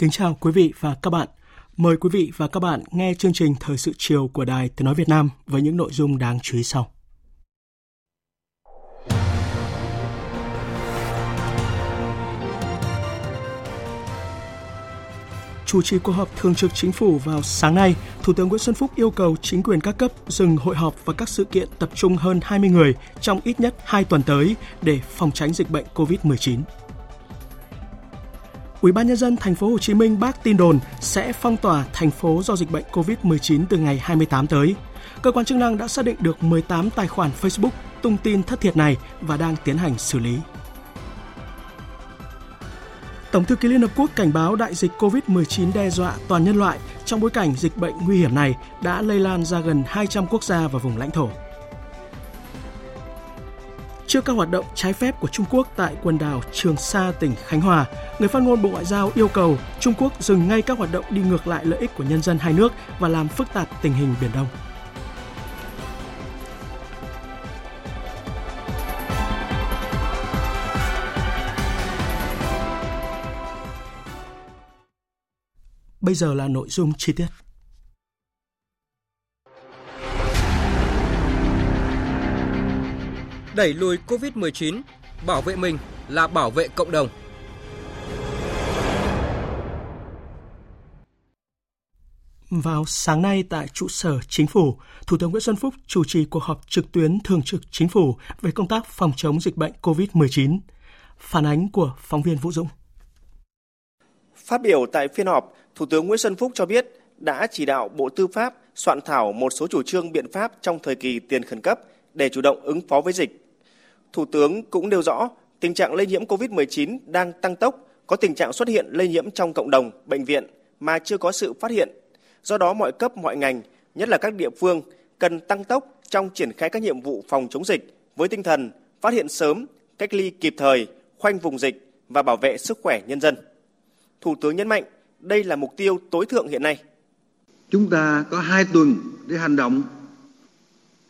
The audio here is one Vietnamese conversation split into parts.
Kính chào quý vị và các bạn. Mời quý vị và các bạn nghe chương trình Thời sự chiều của Đài Tiếng Nói Việt Nam với những nội dung đáng chú ý sau. Chủ trì cuộc họp thường trực chính phủ vào sáng nay, Thủ tướng Nguyễn Xuân Phúc yêu cầu chính quyền các cấp dừng hội họp và các sự kiện tập trung hơn 20 người trong ít nhất 2 tuần tới để phòng tránh dịch bệnh COVID-19. Ủy ban nhân dân thành phố Hồ Chí Minh bác tin đồn sẽ phong tỏa thành phố do dịch bệnh COVID-19 từ ngày 28 tới. Cơ quan chức năng đã xác định được 18 tài khoản Facebook tung tin thất thiệt này và đang tiến hành xử lý. Tổng thư ký Liên Hợp Quốc cảnh báo đại dịch COVID-19 đe dọa toàn nhân loại trong bối cảnh dịch bệnh nguy hiểm này đã lây lan ra gần 200 quốc gia và vùng lãnh thổ. Trước các hoạt động trái phép của Trung Quốc tại quần đảo Trường Sa, tỉnh Khánh Hòa, người phát ngôn Bộ Ngoại giao yêu cầu Trung Quốc dừng ngay các hoạt động đi ngược lại lợi ích của nhân dân hai nước và làm phức tạp tình hình Biển Đông. Bây giờ là nội dung chi tiết. Đẩy lùi Covid-19, bảo vệ mình là bảo vệ cộng đồng. Vào sáng nay tại trụ sở Chính phủ, Thủ tướng Nguyễn Xuân Phúc chủ trì cuộc họp trực tuyến thường trực Chính phủ về công tác phòng chống dịch bệnh COVID-19. Phản ánh của phóng viên Vũ Dũng. Phát biểu tại phiên họp, Thủ tướng Nguyễn Xuân Phúc cho biết đã chỉ đạo Bộ Tư pháp soạn thảo một số chủ trương biện pháp trong thời kỳ tiền khẩn cấp để chủ động ứng phó với dịch. Thủ tướng cũng nêu rõ tình trạng lây nhiễm COVID-19 đang tăng tốc, có tình trạng xuất hiện lây nhiễm trong cộng đồng, bệnh viện mà chưa có sự phát hiện. Do đó mọi cấp mọi ngành, nhất là các địa phương cần tăng tốc trong triển khai các nhiệm vụ phòng chống dịch với tinh thần phát hiện sớm, cách ly kịp thời, khoanh vùng dịch và bảo vệ sức khỏe nhân dân. Thủ tướng nhấn mạnh đây là mục tiêu tối thượng hiện nay. Chúng ta có hai tuần để hành động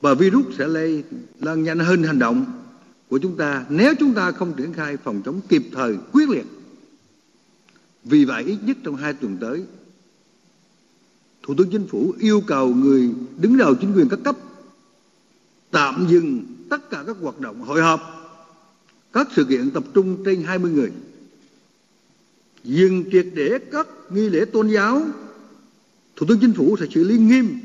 và virus sẽ lây lan nhanh hơn hành động của chúng ta nếu chúng ta không triển khai phòng chống kịp thời quyết liệt. Vì vậy ít nhất trong hai tuần tới, Thủ tướng Chính phủ yêu cầu người đứng đầu chính quyền các cấp tạm dừng tất cả các hoạt động hội họp, các sự kiện tập trung trên 20 người, dừng triệt để các nghi lễ tôn giáo. Thủ tướng Chính phủ sẽ xử lý nghiêm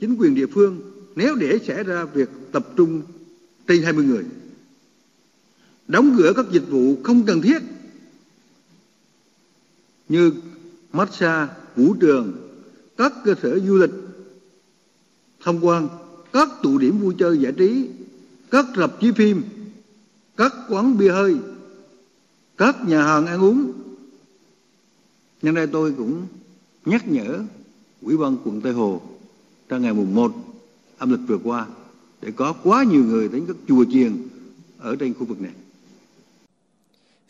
chính quyền địa phương nếu để xảy ra việc tập trung trên 20 người đóng cửa các dịch vụ không cần thiết như massage, vũ trường, các cơ sở du lịch, tham quan, các tụ điểm vui chơi giải trí, các rạp chiếu phim, các quán bia hơi, các nhà hàng ăn uống. Nhân đây tôi cũng nhắc nhở Ủy ban quận Tây Hồ trong ngày mùng 1 âm lịch vừa qua để có quá nhiều người đến các chùa chiền ở trên khu vực này.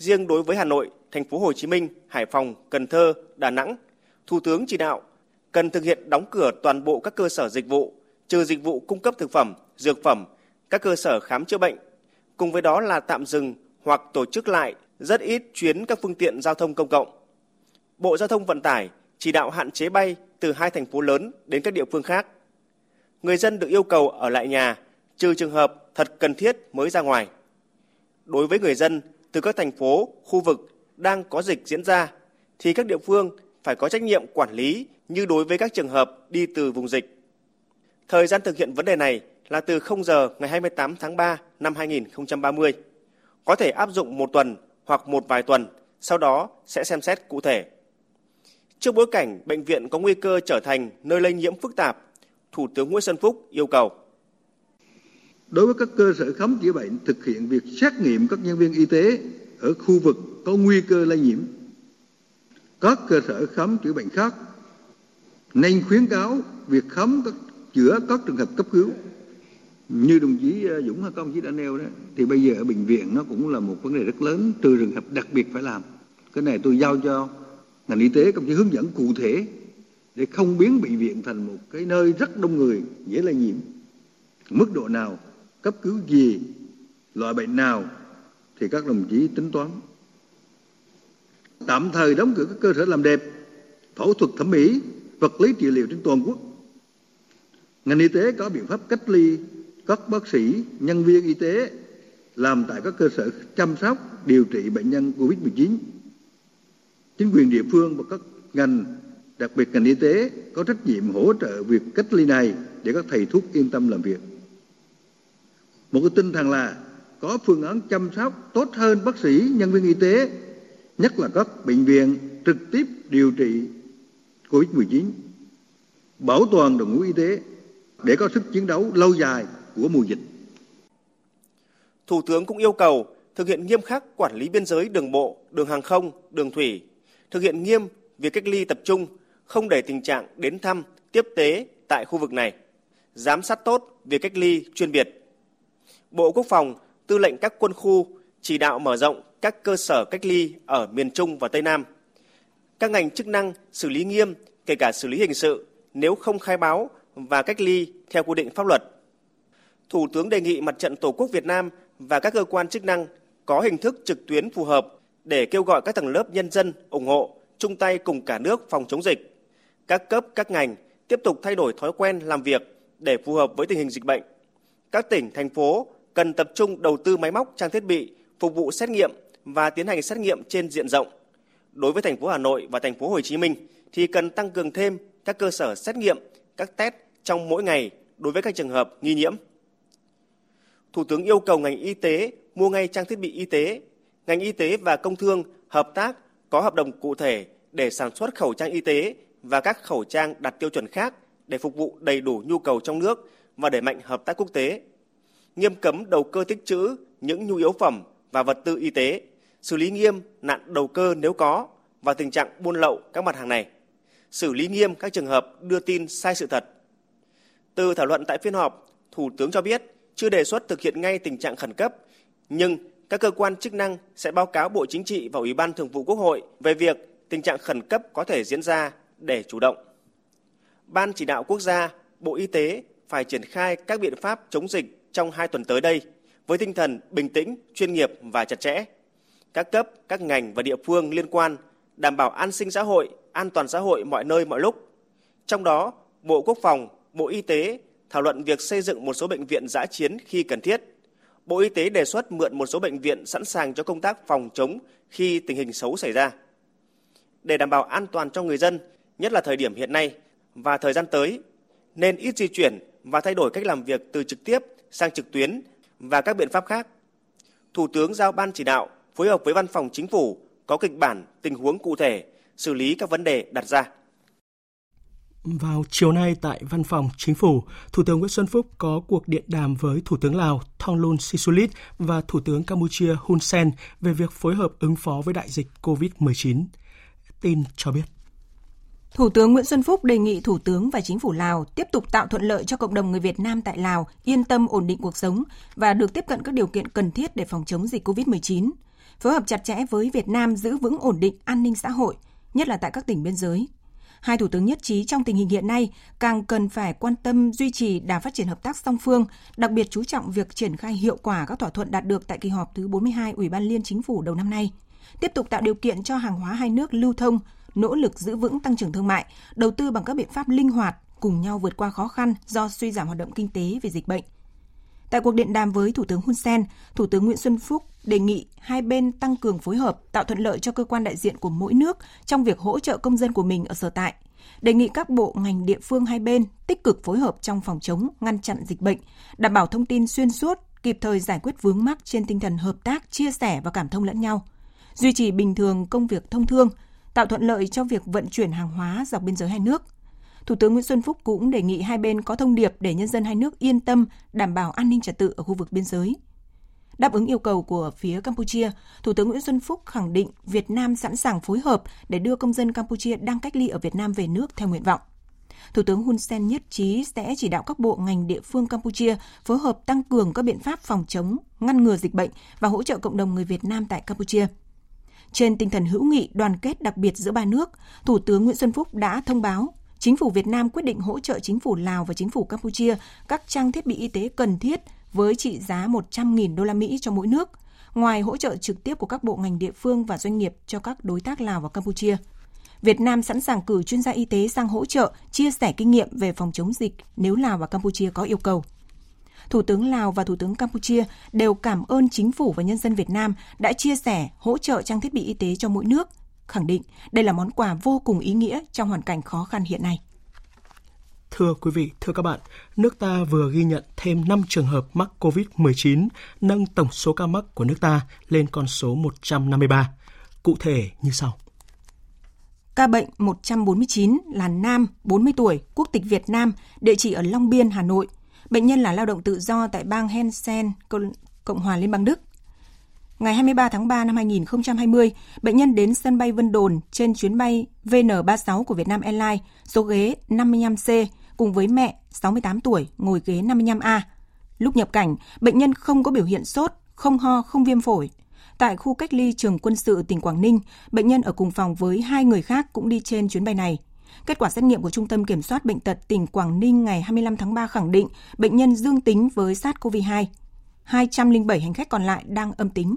Riêng đối với Hà Nội, thành phố Hồ Chí Minh, Hải Phòng, Cần Thơ, Đà Nẵng, Thủ tướng chỉ đạo cần thực hiện đóng cửa toàn bộ các cơ sở dịch vụ, trừ dịch vụ cung cấp thực phẩm, dược phẩm, các cơ sở khám chữa bệnh. Cùng với đó là tạm dừng hoặc tổ chức lại rất ít chuyến các phương tiện giao thông công cộng. Bộ Giao thông Vận tải chỉ đạo hạn chế bay từ hai thành phố lớn đến các địa phương khác. Người dân được yêu cầu ở lại nhà, trừ trường hợp thật cần thiết mới ra ngoài. Đối với người dân từ các thành phố, khu vực đang có dịch diễn ra thì các địa phương phải có trách nhiệm quản lý như đối với các trường hợp đi từ vùng dịch. Thời gian thực hiện vấn đề này là từ 0 giờ ngày 28 tháng 3 năm 2030. có thể áp dụng một tuần hoặc một vài tuần, sau đó sẽ xem xét cụ thể. Trước bối cảnh bệnh viện có nguy cơ trở thành nơi lây nhiễm phức tạp, Thủ tướng Nguyễn Xuân Phúc yêu cầu Đối với các cơ sở khám chữa bệnh thực hiện việc xét nghiệm các nhân viên y tế ở khu vực có nguy cơ lây nhiễm. Các cơ sở khám chữa bệnh khác nên khuyến cáo việc khám các, chữa các trường hợp cấp cứu như đồng chí ờ, Dũng hay công chí đã nêu đó, thì bây giờ ở bệnh viện nó cũng là một vấn đề rất lớn, trừ trường hợp đặc biệt phải làm cái này tôi giao cho ngành y tế công chí hướng dẫn cụ thể để không biến bệnh viện thành một cái nơi rất đông người dễ lây nhiễm mức độ nào cấp cứu gì, loại bệnh nào thì các đồng chí tính toán. Tạm thời đóng cửa các cơ sở làm đẹp, phẫu thuật thẩm mỹ, vật lý trị liệu trên toàn quốc. Ngành y tế có biện pháp cách ly các bác sĩ, nhân viên y tế làm tại các cơ sở chăm sóc, điều trị bệnh nhân covid 19 chính quyền địa phương và các ngành, đặc biệt ngành y tế có trách nhiệm hỗ trợ việc cách ly này để các thầy thuốc yên tâm làm việc một cái tinh thần là có phương án chăm sóc tốt hơn bác sĩ nhân viên y tế nhất là các bệnh viện trực tiếp điều trị covid 19 bảo toàn đội ngũ y tế để có sức chiến đấu lâu dài của mùa dịch. Thủ tướng cũng yêu cầu thực hiện nghiêm khắc quản lý biên giới đường bộ, đường hàng không, đường thủy, thực hiện nghiêm việc cách ly tập trung, không để tình trạng đến thăm, tiếp tế tại khu vực này, giám sát tốt việc cách ly chuyên biệt. Bộ Quốc phòng, tư lệnh các quân khu chỉ đạo mở rộng các cơ sở cách ly ở miền Trung và Tây Nam. Các ngành chức năng xử lý nghiêm, kể cả xử lý hình sự nếu không khai báo và cách ly theo quy định pháp luật. Thủ tướng đề nghị Mặt trận Tổ quốc Việt Nam và các cơ quan chức năng có hình thức trực tuyến phù hợp để kêu gọi các tầng lớp nhân dân ủng hộ, chung tay cùng cả nước phòng chống dịch. Các cấp, các ngành tiếp tục thay đổi thói quen làm việc để phù hợp với tình hình dịch bệnh. Các tỉnh, thành phố cần tập trung đầu tư máy móc, trang thiết bị phục vụ xét nghiệm và tiến hành xét nghiệm trên diện rộng. Đối với thành phố Hà Nội và thành phố Hồ Chí Minh thì cần tăng cường thêm các cơ sở xét nghiệm, các test trong mỗi ngày đối với các trường hợp nghi nhiễm. Thủ tướng yêu cầu ngành y tế mua ngay trang thiết bị y tế, ngành y tế và công thương hợp tác có hợp đồng cụ thể để sản xuất khẩu trang y tế và các khẩu trang đạt tiêu chuẩn khác để phục vụ đầy đủ nhu cầu trong nước và đẩy mạnh hợp tác quốc tế. Nghiêm cấm đầu cơ tích trữ những nhu yếu phẩm và vật tư y tế, xử lý nghiêm nạn đầu cơ nếu có và tình trạng buôn lậu các mặt hàng này, xử lý nghiêm các trường hợp đưa tin sai sự thật. Từ thảo luận tại phiên họp, Thủ tướng cho biết chưa đề xuất thực hiện ngay tình trạng khẩn cấp, nhưng các cơ quan chức năng sẽ báo cáo Bộ Chính trị và Ủy ban Thường vụ Quốc hội về việc tình trạng khẩn cấp có thể diễn ra để chủ động. Ban chỉ đạo quốc gia, Bộ Y tế phải triển khai các biện pháp chống dịch trong hai tuần tới đây với tinh thần bình tĩnh, chuyên nghiệp và chặt chẽ. Các cấp, các ngành và địa phương liên quan đảm bảo an sinh xã hội, an toàn xã hội mọi nơi mọi lúc. Trong đó, Bộ Quốc phòng, Bộ Y tế thảo luận việc xây dựng một số bệnh viện giã chiến khi cần thiết. Bộ Y tế đề xuất mượn một số bệnh viện sẵn sàng cho công tác phòng chống khi tình hình xấu xảy ra. Để đảm bảo an toàn cho người dân, nhất là thời điểm hiện nay và thời gian tới, nên ít di chuyển và thay đổi cách làm việc từ trực tiếp sang trực tuyến và các biện pháp khác. Thủ tướng giao ban chỉ đạo phối hợp với văn phòng chính phủ có kịch bản tình huống cụ thể xử lý các vấn đề đặt ra. Vào chiều nay tại Văn phòng Chính phủ, Thủ tướng Nguyễn Xuân Phúc có cuộc điện đàm với Thủ tướng Lào Thongloun Sisulit và Thủ tướng Campuchia Hun Sen về việc phối hợp ứng phó với đại dịch COVID-19. Tin cho biết. Thủ tướng Nguyễn Xuân Phúc đề nghị Thủ tướng và Chính phủ Lào tiếp tục tạo thuận lợi cho cộng đồng người Việt Nam tại Lào yên tâm ổn định cuộc sống và được tiếp cận các điều kiện cần thiết để phòng chống dịch COVID-19, phối hợp chặt chẽ với Việt Nam giữ vững ổn định an ninh xã hội, nhất là tại các tỉnh biên giới. Hai thủ tướng nhất trí trong tình hình hiện nay càng cần phải quan tâm duy trì đà phát triển hợp tác song phương, đặc biệt chú trọng việc triển khai hiệu quả các thỏa thuận đạt được tại kỳ họp thứ 42 Ủy ban Liên Chính phủ đầu năm nay, tiếp tục tạo điều kiện cho hàng hóa hai nước lưu thông, nỗ lực giữ vững tăng trưởng thương mại, đầu tư bằng các biện pháp linh hoạt, cùng nhau vượt qua khó khăn do suy giảm hoạt động kinh tế vì dịch bệnh. Tại cuộc điện đàm với Thủ tướng Hun Sen, Thủ tướng Nguyễn Xuân Phúc đề nghị hai bên tăng cường phối hợp, tạo thuận lợi cho cơ quan đại diện của mỗi nước trong việc hỗ trợ công dân của mình ở sở tại. Đề nghị các bộ ngành địa phương hai bên tích cực phối hợp trong phòng chống, ngăn chặn dịch bệnh, đảm bảo thông tin xuyên suốt, kịp thời giải quyết vướng mắc trên tinh thần hợp tác, chia sẻ và cảm thông lẫn nhau, duy trì bình thường công việc thông thương, tạo thuận lợi cho việc vận chuyển hàng hóa dọc biên giới hai nước. Thủ tướng Nguyễn Xuân Phúc cũng đề nghị hai bên có thông điệp để nhân dân hai nước yên tâm đảm bảo an ninh trật tự ở khu vực biên giới. Đáp ứng yêu cầu của phía Campuchia, Thủ tướng Nguyễn Xuân Phúc khẳng định Việt Nam sẵn sàng phối hợp để đưa công dân Campuchia đang cách ly ở Việt Nam về nước theo nguyện vọng. Thủ tướng Hun Sen nhất trí sẽ chỉ đạo các bộ ngành địa phương Campuchia phối hợp tăng cường các biện pháp phòng chống, ngăn ngừa dịch bệnh và hỗ trợ cộng đồng người Việt Nam tại Campuchia. Trên tinh thần hữu nghị đoàn kết đặc biệt giữa ba nước, Thủ tướng Nguyễn Xuân Phúc đã thông báo Chính phủ Việt Nam quyết định hỗ trợ chính phủ Lào và chính phủ Campuchia các trang thiết bị y tế cần thiết với trị giá 100.000 đô la Mỹ cho mỗi nước, ngoài hỗ trợ trực tiếp của các bộ ngành địa phương và doanh nghiệp cho các đối tác Lào và Campuchia. Việt Nam sẵn sàng cử chuyên gia y tế sang hỗ trợ, chia sẻ kinh nghiệm về phòng chống dịch nếu Lào và Campuchia có yêu cầu. Thủ tướng Lào và Thủ tướng Campuchia đều cảm ơn chính phủ và nhân dân Việt Nam đã chia sẻ, hỗ trợ trang thiết bị y tế cho mỗi nước, khẳng định đây là món quà vô cùng ý nghĩa trong hoàn cảnh khó khăn hiện nay. Thưa quý vị, thưa các bạn, nước ta vừa ghi nhận thêm 5 trường hợp mắc COVID-19, nâng tổng số ca mắc của nước ta lên con số 153. Cụ thể như sau. Ca bệnh 149 là nam, 40 tuổi, quốc tịch Việt Nam, địa chỉ ở Long Biên, Hà Nội. Bệnh nhân là lao động tự do tại bang Hessen, Cộng hòa Liên bang Đức. Ngày 23 tháng 3 năm 2020, bệnh nhân đến sân bay Vân Đồn trên chuyến bay VN36 của Vietnam Airlines, số ghế 55C, cùng với mẹ 68 tuổi ngồi ghế 55A. Lúc nhập cảnh, bệnh nhân không có biểu hiện sốt, không ho, không viêm phổi. Tại khu cách ly trường quân sự tỉnh Quảng Ninh, bệnh nhân ở cùng phòng với hai người khác cũng đi trên chuyến bay này. Kết quả xét nghiệm của Trung tâm Kiểm soát Bệnh tật tỉnh Quảng Ninh ngày 25 tháng 3 khẳng định bệnh nhân dương tính với SARS-CoV-2. 207 hành khách còn lại đang âm tính.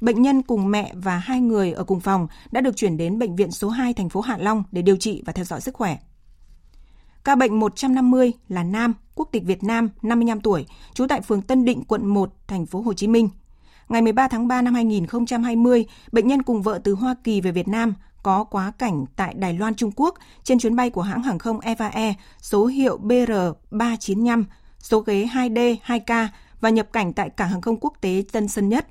Bệnh nhân cùng mẹ và hai người ở cùng phòng đã được chuyển đến bệnh viện số 2 thành phố Hạ Long để điều trị và theo dõi sức khỏe. Ca bệnh 150 là nam, quốc tịch Việt Nam, 55 tuổi, trú tại phường Tân Định, quận 1, thành phố Hồ Chí Minh. Ngày 13 tháng 3 năm 2020, bệnh nhân cùng vợ từ Hoa Kỳ về Việt Nam có quá cảnh tại Đài Loan, Trung Quốc trên chuyến bay của hãng hàng không Eva Air số hiệu BR395, số ghế 2D, 2K và nhập cảnh tại cảng hàng không quốc tế Tân Sơn Nhất.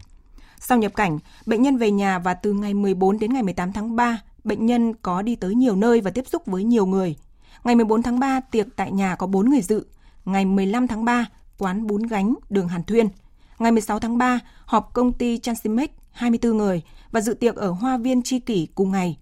Sau nhập cảnh, bệnh nhân về nhà và từ ngày 14 đến ngày 18 tháng 3, bệnh nhân có đi tới nhiều nơi và tiếp xúc với nhiều người. Ngày 14 tháng 3, tiệc tại nhà có 4 người dự. Ngày 15 tháng 3, quán bún gánh đường Hàn Thuyên. Ngày 16 tháng 3, họp công ty Transimex 24 người và dự tiệc ở Hoa viên Tri Kỷ cùng ngày.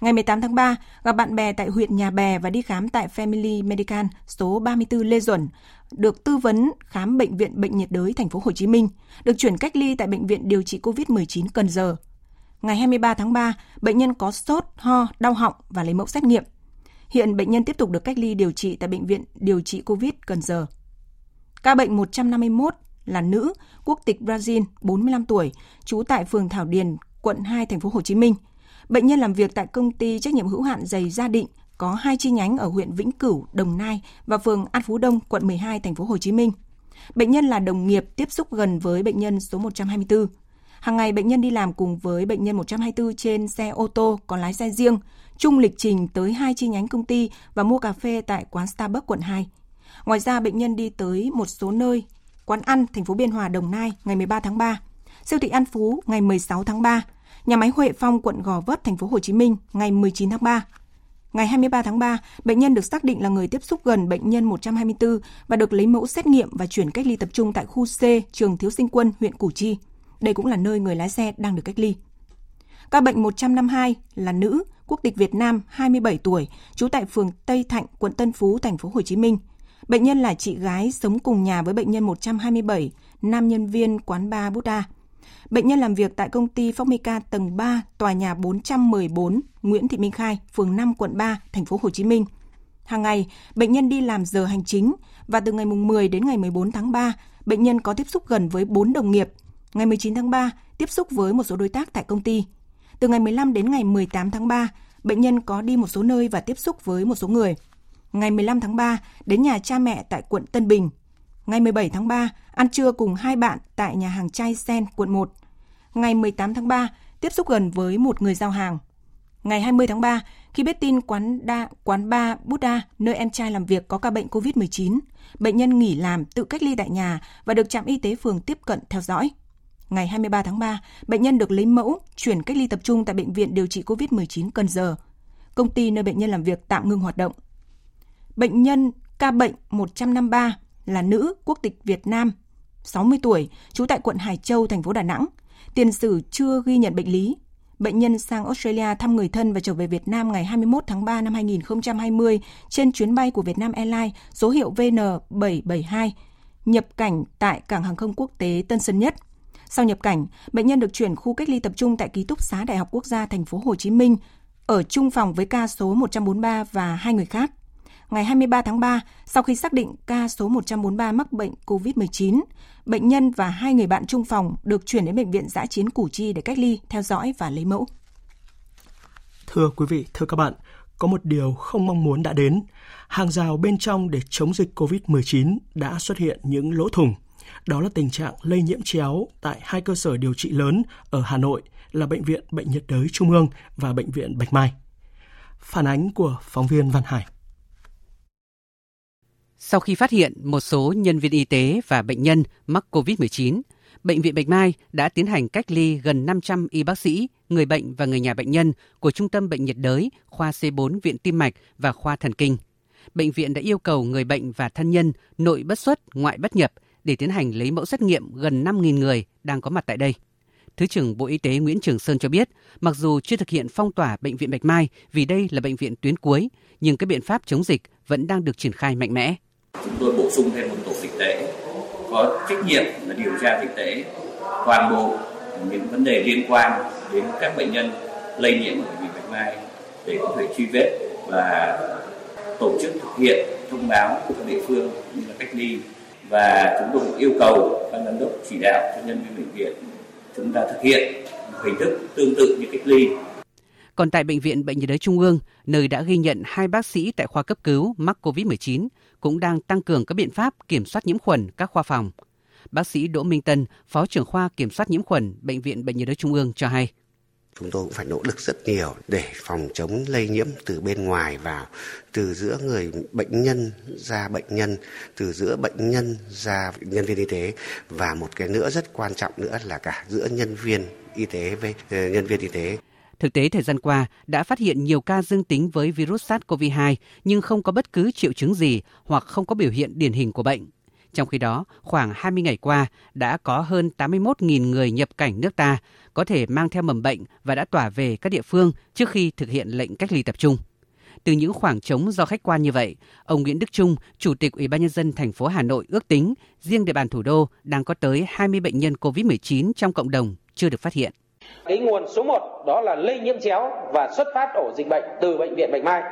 Ngày 18 tháng 3, gặp bạn bè tại huyện Nhà Bè và đi khám tại Family Medical số 34 Lê Duẩn, được tư vấn khám bệnh viện Bệnh nhiệt đới thành phố Hồ Chí Minh, được chuyển cách ly tại bệnh viện điều trị COVID-19 Cần Giờ. Ngày 23 tháng 3, bệnh nhân có sốt, ho, đau họng và lấy mẫu xét nghiệm. Hiện bệnh nhân tiếp tục được cách ly điều trị tại bệnh viện điều trị COVID Cần Giờ. Ca bệnh 151 là nữ, quốc tịch Brazil, 45 tuổi, trú tại phường Thảo Điền, quận 2, thành phố Hồ Chí Minh. Bệnh nhân làm việc tại công ty trách nhiệm hữu hạn giày Gia Định, có hai chi nhánh ở huyện Vĩnh Cửu, Đồng Nai và phường An Phú Đông, quận 12, thành phố Hồ Chí Minh. Bệnh nhân là đồng nghiệp tiếp xúc gần với bệnh nhân số 124. Hàng ngày bệnh nhân đi làm cùng với bệnh nhân 124 trên xe ô tô có lái xe riêng, chung lịch trình tới hai chi nhánh công ty và mua cà phê tại quán Starbucks quận 2. Ngoài ra bệnh nhân đi tới một số nơi, quán ăn thành phố Biên Hòa Đồng Nai ngày 13 tháng 3, siêu thị An Phú ngày 16 tháng 3, nhà máy Huệ Phong quận Gò Vấp thành phố Hồ Chí Minh ngày 19 tháng 3. Ngày 23 tháng 3, bệnh nhân được xác định là người tiếp xúc gần bệnh nhân 124 và được lấy mẫu xét nghiệm và chuyển cách ly tập trung tại khu C, trường Thiếu Sinh Quân, huyện Củ Chi. Đây cũng là nơi người lái xe đang được cách ly. Ca bệnh 152 là nữ, quốc tịch Việt Nam, 27 tuổi, trú tại phường Tây Thạnh, quận Tân Phú, thành phố Hồ Chí Minh. Bệnh nhân là chị gái sống cùng nhà với bệnh nhân 127, nam nhân viên quán bar Buddha. Bệnh nhân làm việc tại công ty Formica tầng 3, tòa nhà 414, Nguyễn Thị Minh Khai, phường 5, quận 3, thành phố Hồ Chí Minh. Hàng ngày, bệnh nhân đi làm giờ hành chính và từ ngày mùng 10 đến ngày 14 tháng 3, bệnh nhân có tiếp xúc gần với 4 đồng nghiệp. Ngày 19 tháng 3, tiếp xúc với một số đối tác tại công ty. Từ ngày 15 đến ngày 18 tháng 3, bệnh nhân có đi một số nơi và tiếp xúc với một số người. Ngày 15 tháng 3, đến nhà cha mẹ tại quận Tân Bình. Ngày 17 tháng 3, ăn trưa cùng hai bạn tại nhà hàng chay Sen, quận 1. Ngày 18 tháng 3, tiếp xúc gần với một người giao hàng. Ngày 20 tháng 3, khi biết tin quán đa, quán ba Buddha, nơi em trai làm việc có ca bệnh COVID-19, bệnh nhân nghỉ làm tự cách ly tại nhà và được trạm y tế phường tiếp cận theo dõi. Ngày 23 tháng 3, bệnh nhân được lấy mẫu, chuyển cách ly tập trung tại Bệnh viện điều trị COVID-19 Cần Giờ. Công ty nơi bệnh nhân làm việc tạm ngưng hoạt động. Bệnh nhân ca bệnh 153 là nữ quốc tịch Việt Nam, 60 tuổi, trú tại quận Hải Châu, thành phố Đà Nẵng. Tiền sử chưa ghi nhận bệnh lý. Bệnh nhân sang Australia thăm người thân và trở về Việt Nam ngày 21 tháng 3 năm 2020 trên chuyến bay của Vietnam Airlines số hiệu VN772, nhập cảnh tại cảng hàng không quốc tế Tân Sơn Nhất. Sau nhập cảnh, bệnh nhân được chuyển khu cách ly tập trung tại ký túc xá Đại học Quốc gia thành phố Hồ Chí Minh ở chung phòng với ca số 143 và hai người khác ngày 23 tháng 3, sau khi xác định ca số 143 mắc bệnh COVID-19, bệnh nhân và hai người bạn chung phòng được chuyển đến bệnh viện giã chiến Củ Chi để cách ly, theo dõi và lấy mẫu. Thưa quý vị, thưa các bạn, có một điều không mong muốn đã đến. Hàng rào bên trong để chống dịch COVID-19 đã xuất hiện những lỗ thủng. Đó là tình trạng lây nhiễm chéo tại hai cơ sở điều trị lớn ở Hà Nội là Bệnh viện Bệnh nhiệt đới Trung ương và Bệnh viện Bạch Mai. Phản ánh của phóng viên Văn Hải. Sau khi phát hiện một số nhân viên y tế và bệnh nhân mắc COVID-19, Bệnh viện Bạch Mai đã tiến hành cách ly gần 500 y bác sĩ, người bệnh và người nhà bệnh nhân của Trung tâm Bệnh nhiệt đới, khoa C4 Viện Tim mạch và khoa thần kinh. Bệnh viện đã yêu cầu người bệnh và thân nhân nội bất xuất, ngoại bất nhập để tiến hành lấy mẫu xét nghiệm gần 5.000 người đang có mặt tại đây. Thứ trưởng Bộ Y tế Nguyễn Trường Sơn cho biết, mặc dù chưa thực hiện phong tỏa bệnh viện Bạch Mai vì đây là bệnh viện tuyến cuối, nhưng các biện pháp chống dịch vẫn đang được triển khai mạnh mẽ chúng tôi bổ sung thêm một tổ dịch tễ có trách nhiệm là điều tra dịch tễ. Toàn bộ những vấn đề liên quan đến các bệnh nhân lây nhiễm ở bệnh viện Bạch Mai để có thể truy vết và tổ chức thực hiện thông báo cho địa phương như là cách ly. Và chúng tôi cũng yêu cầu ban giám đốc chỉ đạo cho nhân viên bệnh viện chúng ta thực hiện hình thức tương tự như cách ly. Còn tại Bệnh viện Bệnh nhiệt đới Trung ương, nơi đã ghi nhận hai bác sĩ tại khoa cấp cứu mắc COVID-19, cũng đang tăng cường các biện pháp kiểm soát nhiễm khuẩn các khoa phòng. Bác sĩ Đỗ Minh Tân, Phó trưởng khoa kiểm soát nhiễm khuẩn Bệnh viện Bệnh nhiệt đới Trung ương cho hay. Chúng tôi cũng phải nỗ lực rất nhiều để phòng chống lây nhiễm từ bên ngoài vào, từ giữa người bệnh nhân ra bệnh nhân, từ giữa bệnh nhân ra nhân viên y tế và một cái nữa rất quan trọng nữa là cả giữa nhân viên y tế với ờ, nhân viên y tế. Thực tế thời gian qua đã phát hiện nhiều ca dương tính với virus SARS-CoV-2 nhưng không có bất cứ triệu chứng gì hoặc không có biểu hiện điển hình của bệnh. Trong khi đó, khoảng 20 ngày qua đã có hơn 81.000 người nhập cảnh nước ta có thể mang theo mầm bệnh và đã tỏa về các địa phương trước khi thực hiện lệnh cách ly tập trung. Từ những khoảng trống do khách quan như vậy, ông Nguyễn Đức Trung, Chủ tịch Ủy ban nhân dân thành phố Hà Nội ước tính riêng địa bàn thủ đô đang có tới 20 bệnh nhân COVID-19 trong cộng đồng chưa được phát hiện. Cái nguồn số 1 đó là lây nhiễm chéo và xuất phát ổ dịch bệnh từ bệnh viện Bạch Mai.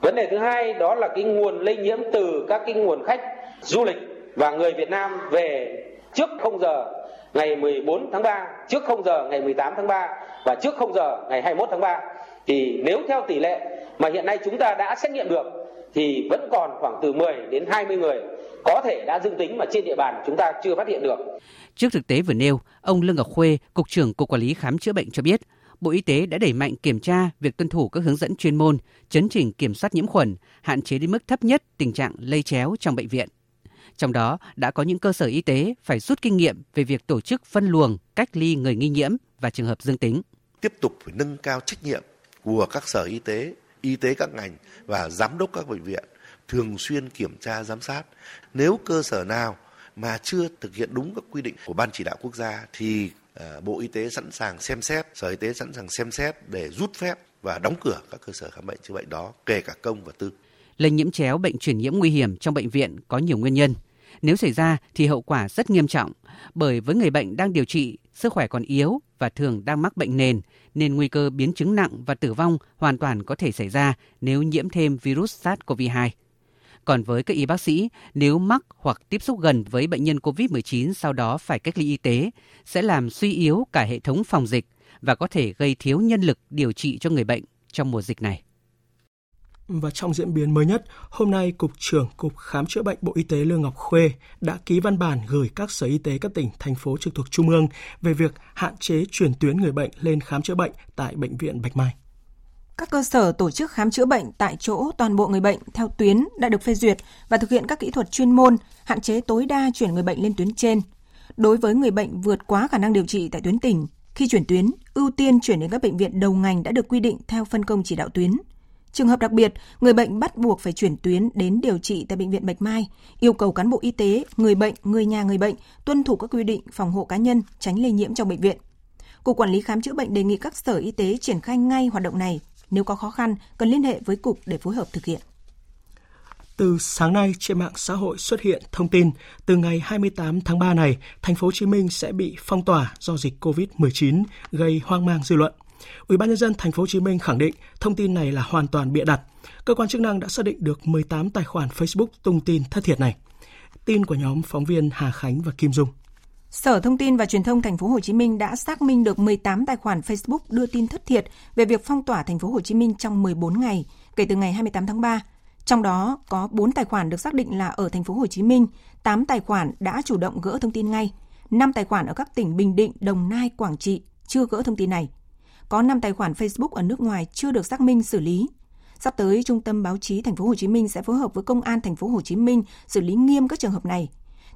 Vấn đề thứ hai đó là cái nguồn lây nhiễm từ các cái nguồn khách du lịch và người Việt Nam về trước 0 giờ ngày 14 tháng 3, trước 0 giờ ngày 18 tháng 3 và trước 0 giờ ngày 21 tháng 3. Thì nếu theo tỷ lệ mà hiện nay chúng ta đã xét nghiệm được thì vẫn còn khoảng từ 10 đến 20 người có thể đã dương tính mà trên địa bàn chúng ta chưa phát hiện được. Trước thực tế vừa nêu, ông Lương Ngọc Khuê, Cục trưởng Cục Quản lý Khám chữa bệnh cho biết, Bộ Y tế đã đẩy mạnh kiểm tra việc tuân thủ các hướng dẫn chuyên môn, chấn chỉnh kiểm soát nhiễm khuẩn, hạn chế đến mức thấp nhất tình trạng lây chéo trong bệnh viện. Trong đó đã có những cơ sở y tế phải rút kinh nghiệm về việc tổ chức phân luồng, cách ly người nghi nhiễm và trường hợp dương tính. Tiếp tục phải nâng cao trách nhiệm của các sở y tế, y tế các ngành và giám đốc các bệnh viện thường xuyên kiểm tra giám sát. Nếu cơ sở nào mà chưa thực hiện đúng các quy định của ban chỉ đạo quốc gia thì ờ, Bộ Y tế sẵn sàng xem xét, Sở Y tế sẵn sàng xem xét để rút phép và đóng cửa các cơ sở khám bệnh chữa bệnh đó, kể cả công và tư. Lây nhiễm chéo bệnh truyền nhiễm nguy hiểm trong bệnh viện có nhiều nguyên nhân. Nếu xảy ra thì hậu quả rất nghiêm trọng, bởi với người bệnh đang điều trị, sức khỏe còn yếu và thường đang mắc bệnh nền, nên nguy cơ biến chứng nặng và tử vong hoàn toàn có thể xảy ra nếu nhiễm thêm virus SARS-CoV-2. Còn với các y bác sĩ, nếu mắc hoặc tiếp xúc gần với bệnh nhân COVID-19 sau đó phải cách ly y tế, sẽ làm suy yếu cả hệ thống phòng dịch và có thể gây thiếu nhân lực điều trị cho người bệnh trong mùa dịch này. Và trong diễn biến mới nhất, hôm nay Cục trưởng Cục Khám chữa bệnh Bộ Y tế Lương Ngọc Khuê đã ký văn bản gửi các sở y tế các tỉnh, thành phố trực thuộc Trung ương về việc hạn chế chuyển tuyến người bệnh lên khám chữa bệnh tại Bệnh viện Bạch Mai. Các cơ sở tổ chức khám chữa bệnh tại chỗ toàn bộ người bệnh theo tuyến đã được phê duyệt và thực hiện các kỹ thuật chuyên môn, hạn chế tối đa chuyển người bệnh lên tuyến trên. Đối với người bệnh vượt quá khả năng điều trị tại tuyến tỉnh, khi chuyển tuyến, ưu tiên chuyển đến các bệnh viện đầu ngành đã được quy định theo phân công chỉ đạo tuyến. Trường hợp đặc biệt, người bệnh bắt buộc phải chuyển tuyến đến điều trị tại bệnh viện Bạch Mai, yêu cầu cán bộ y tế, người bệnh, người nhà người bệnh tuân thủ các quy định phòng hộ cá nhân, tránh lây nhiễm trong bệnh viện. Cục Quản lý Khám chữa bệnh đề nghị các sở y tế triển khai ngay hoạt động này. Nếu có khó khăn, cần liên hệ với Cục để phối hợp thực hiện. Từ sáng nay trên mạng xã hội xuất hiện thông tin từ ngày 28 tháng 3 này, thành phố Hồ Chí Minh sẽ bị phong tỏa do dịch COVID-19 gây hoang mang dư luận. Ủy ban nhân dân thành phố Hồ Chí Minh khẳng định thông tin này là hoàn toàn bịa đặt. Cơ quan chức năng đã xác định được 18 tài khoản Facebook tung tin thất thiệt này. Tin của nhóm phóng viên Hà Khánh và Kim Dung. Sở Thông tin và Truyền thông Thành phố Hồ Chí Minh đã xác minh được 18 tài khoản Facebook đưa tin thất thiệt về việc phong tỏa Thành phố Hồ Chí Minh trong 14 ngày kể từ ngày 28 tháng 3. Trong đó có 4 tài khoản được xác định là ở Thành phố Hồ Chí Minh, 8 tài khoản đã chủ động gỡ thông tin ngay, 5 tài khoản ở các tỉnh Bình Định, Đồng Nai, Quảng Trị chưa gỡ thông tin này. Có 5 tài khoản Facebook ở nước ngoài chưa được xác minh xử lý. Sắp tới, Trung tâm Báo chí Thành phố Hồ Chí Minh sẽ phối hợp với Công an Thành phố Hồ Chí Minh xử lý nghiêm các trường hợp này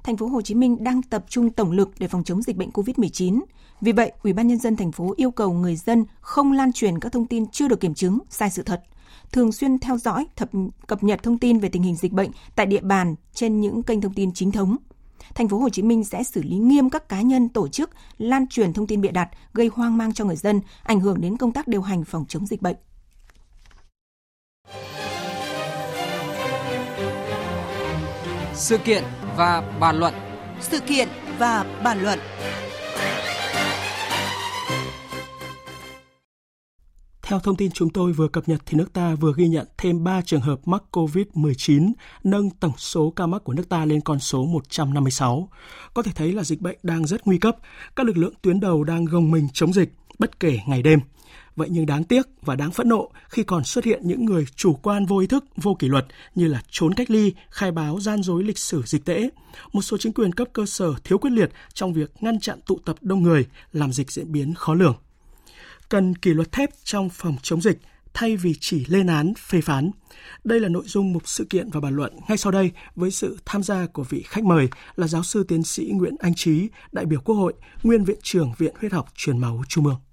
thành phố Hồ Chí Minh đang tập trung tổng lực để phòng chống dịch bệnh COVID-19. Vì vậy, Ủy ban nhân dân thành phố yêu cầu người dân không lan truyền các thông tin chưa được kiểm chứng, sai sự thật, thường xuyên theo dõi, thập, cập nhật thông tin về tình hình dịch bệnh tại địa bàn trên những kênh thông tin chính thống. Thành phố Hồ Chí Minh sẽ xử lý nghiêm các cá nhân tổ chức lan truyền thông tin bịa đặt gây hoang mang cho người dân, ảnh hưởng đến công tác điều hành phòng chống dịch bệnh. Sự kiện và bàn luận. Sự kiện và bàn luận. Theo thông tin chúng tôi vừa cập nhật thì nước ta vừa ghi nhận thêm 3 trường hợp mắc COVID-19, nâng tổng số ca mắc của nước ta lên con số 156. Có thể thấy là dịch bệnh đang rất nguy cấp, các lực lượng tuyến đầu đang gồng mình chống dịch bất kể ngày đêm. Vậy nhưng đáng tiếc và đáng phẫn nộ khi còn xuất hiện những người chủ quan vô ý thức, vô kỷ luật như là trốn cách ly, khai báo gian dối lịch sử dịch tễ. Một số chính quyền cấp cơ sở thiếu quyết liệt trong việc ngăn chặn tụ tập đông người, làm dịch diễn biến khó lường. Cần kỷ luật thép trong phòng chống dịch thay vì chỉ lên án, phê phán. Đây là nội dung một sự kiện và bàn luận ngay sau đây với sự tham gia của vị khách mời là giáo sư tiến sĩ Nguyễn Anh Trí, đại biểu Quốc hội, nguyên viện trưởng Viện Huyết học Truyền máu Trung ương.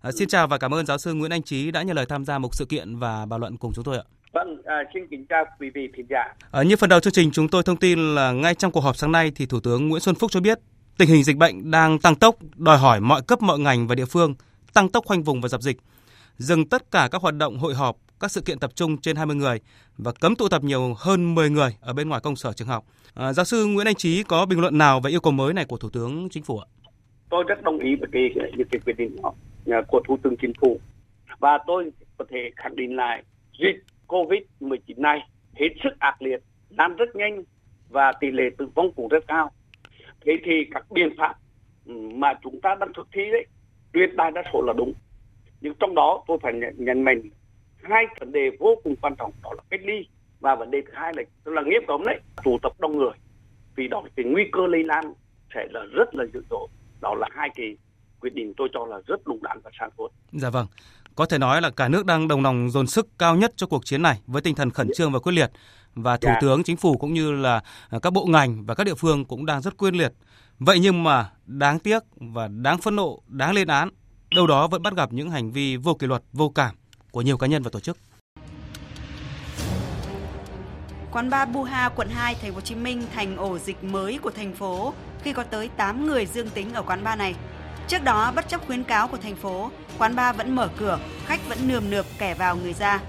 À, xin chào và cảm ơn giáo sư Nguyễn Anh Trí đã nhận lời tham gia một sự kiện và bàn luận cùng chúng tôi ạ. Vâng, à, xin kính chào quý vị thính giả. À, như phần đầu chương trình chúng tôi thông tin là ngay trong cuộc họp sáng nay thì Thủ tướng Nguyễn Xuân Phúc cho biết tình hình dịch bệnh đang tăng tốc, đòi hỏi mọi cấp mọi ngành và địa phương tăng tốc khoanh vùng và dập dịch, dừng tất cả các hoạt động hội họp, các sự kiện tập trung trên 20 người và cấm tụ tập nhiều hơn 10 người ở bên ngoài công sở trường học. À, giáo sư Nguyễn Anh Trí có bình luận nào về yêu cầu mới này của Thủ tướng Chính phủ ạ? Tôi rất đồng ý với cái, những cái quyết định đó của Thủ tướng Chính phủ và tôi có thể khẳng định lại dịch COVID-19 này hết sức ác liệt, lan rất nhanh và tỷ lệ tử vong cũng rất cao. Thế thì các biện pháp mà chúng ta đang thực thi đấy tuyệt đại đa số là đúng. Nhưng trong đó tôi phải nhận mình hai vấn đề vô cùng quan trọng đó là cách ly và vấn đề thứ hai là tức là nghiêm cấm đấy tụ tập đông người vì đó cái nguy cơ lây lan sẽ là rất là dữ dội đó là hai cái quyết định tôi cho là rất đúng đắn và sáng suốt. Dạ vâng. Có thể nói là cả nước đang đồng lòng dồn sức cao nhất cho cuộc chiến này với tinh thần khẩn trương và quyết liệt và thủ dạ. tướng chính phủ cũng như là à, các bộ ngành và các địa phương cũng đang rất quyết liệt. Vậy nhưng mà đáng tiếc và đáng phẫn nộ, đáng lên án, đâu đó vẫn bắt gặp những hành vi vô kỷ luật, vô cảm của nhiều cá nhân và tổ chức. Quán bar Buha, quận 2, thành phố Hồ Chí Minh thành ổ dịch mới của thành phố khi có tới 8 người dương tính ở quán bar này. Trước đó, bất chấp khuyến cáo của thành phố, quán bar vẫn mở cửa, khách vẫn nườm nượp kẻ vào người ra.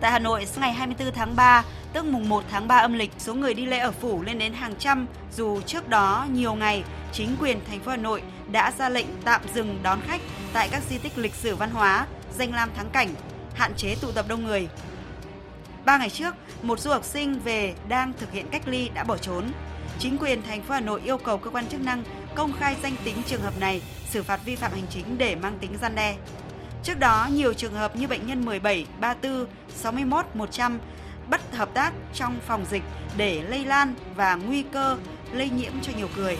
Tại Hà Nội, ngày 24 tháng 3, tức mùng 1 tháng 3 âm lịch, số người đi lễ ở phủ lên đến hàng trăm, dù trước đó nhiều ngày, chính quyền thành phố Hà Nội đã ra lệnh tạm dừng đón khách tại các di tích lịch sử văn hóa, danh lam thắng cảnh, hạn chế tụ tập đông người. Ba ngày trước, một du học sinh về đang thực hiện cách ly đã bỏ trốn. Chính quyền thành phố Hà Nội yêu cầu cơ quan chức năng công khai danh tính trường hợp này, xử phạt vi phạm hành chính để mang tính gian đe. Trước đó, nhiều trường hợp như bệnh nhân 17, 34, 61, 100 bất hợp tác trong phòng dịch để lây lan và nguy cơ lây nhiễm cho nhiều người.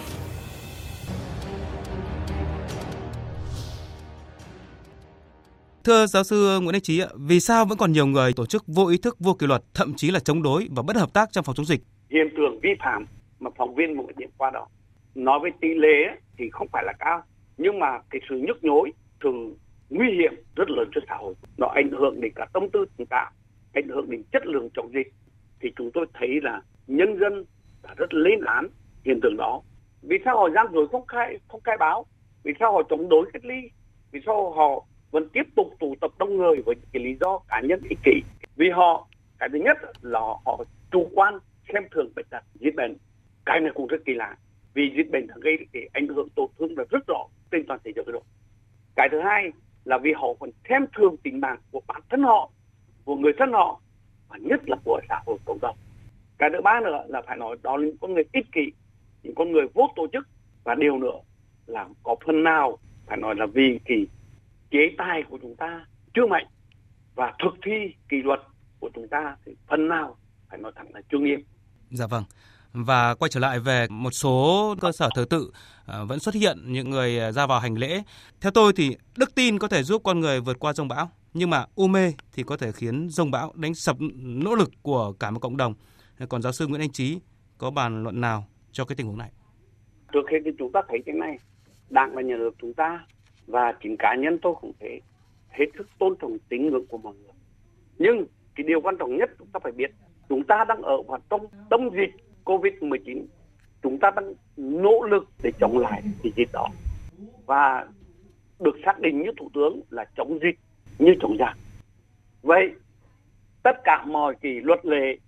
Thưa giáo sư Nguyễn Anh Trí, vì sao vẫn còn nhiều người tổ chức vô ý thức, vô kỷ luật, thậm chí là chống đối và bất hợp tác trong phòng chống dịch? Hiện tượng vi phạm mà phóng viên một điểm qua đó nói về tỷ lệ thì không phải là cao nhưng mà cái sự nhức nhối sự nguy hiểm rất lớn cho xã hội. Nó ảnh hưởng đến cả tâm tư chúng ta, ảnh hưởng đến chất lượng chống dịch. Thì chúng tôi thấy là nhân dân đã rất lên án hiện tượng đó. Vì sao họ gian dối không khai không khai báo? Vì sao họ chống đối cách ly? Vì sao họ vẫn tiếp tục tụ tập đông người với cái lý do cá nhân ích kỷ? Vì họ, cái thứ nhất là họ chủ quan, xem thường bệnh tật, dịch bệnh. Cái này cũng rất kỳ lạ vì dịch bệnh gây cái ảnh hưởng tổn thương là rất rõ trên toàn thế giới rồi cái thứ hai là vì họ còn thêm thường tính mạng của bản thân họ, của người thân họ, và nhất là của xã hội cộng đồng cái thứ ba nữa là phải nói đó là những con người ích kỷ, những con người vô tổ chức và điều nữa là có phần nào phải nói là vì kỳ chế tài của chúng ta chưa mạnh và thực thi kỷ luật của chúng ta thì phần nào phải nói thẳng là chưa nghiêm. Dạ vâng. Và quay trở lại về một số cơ sở thờ tự ờ, vẫn xuất hiện những người ờ, ra vào hành lễ. Theo tôi thì đức tin có thể giúp con người vượt qua dông bão, nhưng mà u mê thì có thể khiến dông bão đánh sập nỗ lực của cả một cộng đồng. Còn giáo sư Nguyễn Anh Trí có bàn luận nào cho cái tình huống này? Trước khi thì chúng ta thấy cái này, Đảng và nhà nước chúng ta và chính cá nhân tôi cũng thế hết sức tôn trọng tín ngưỡng của mọi người. Nhưng cái điều quan trọng nhất chúng ta phải biết chúng ta đang ở vào trong tâm dịch Covid-19 chúng ta đang nỗ lực để chống lại cái dịch đó. Và được xác định như thủ tướng là chống dịch như chống giặc. Vậy tất cả mọi cái luật lệ,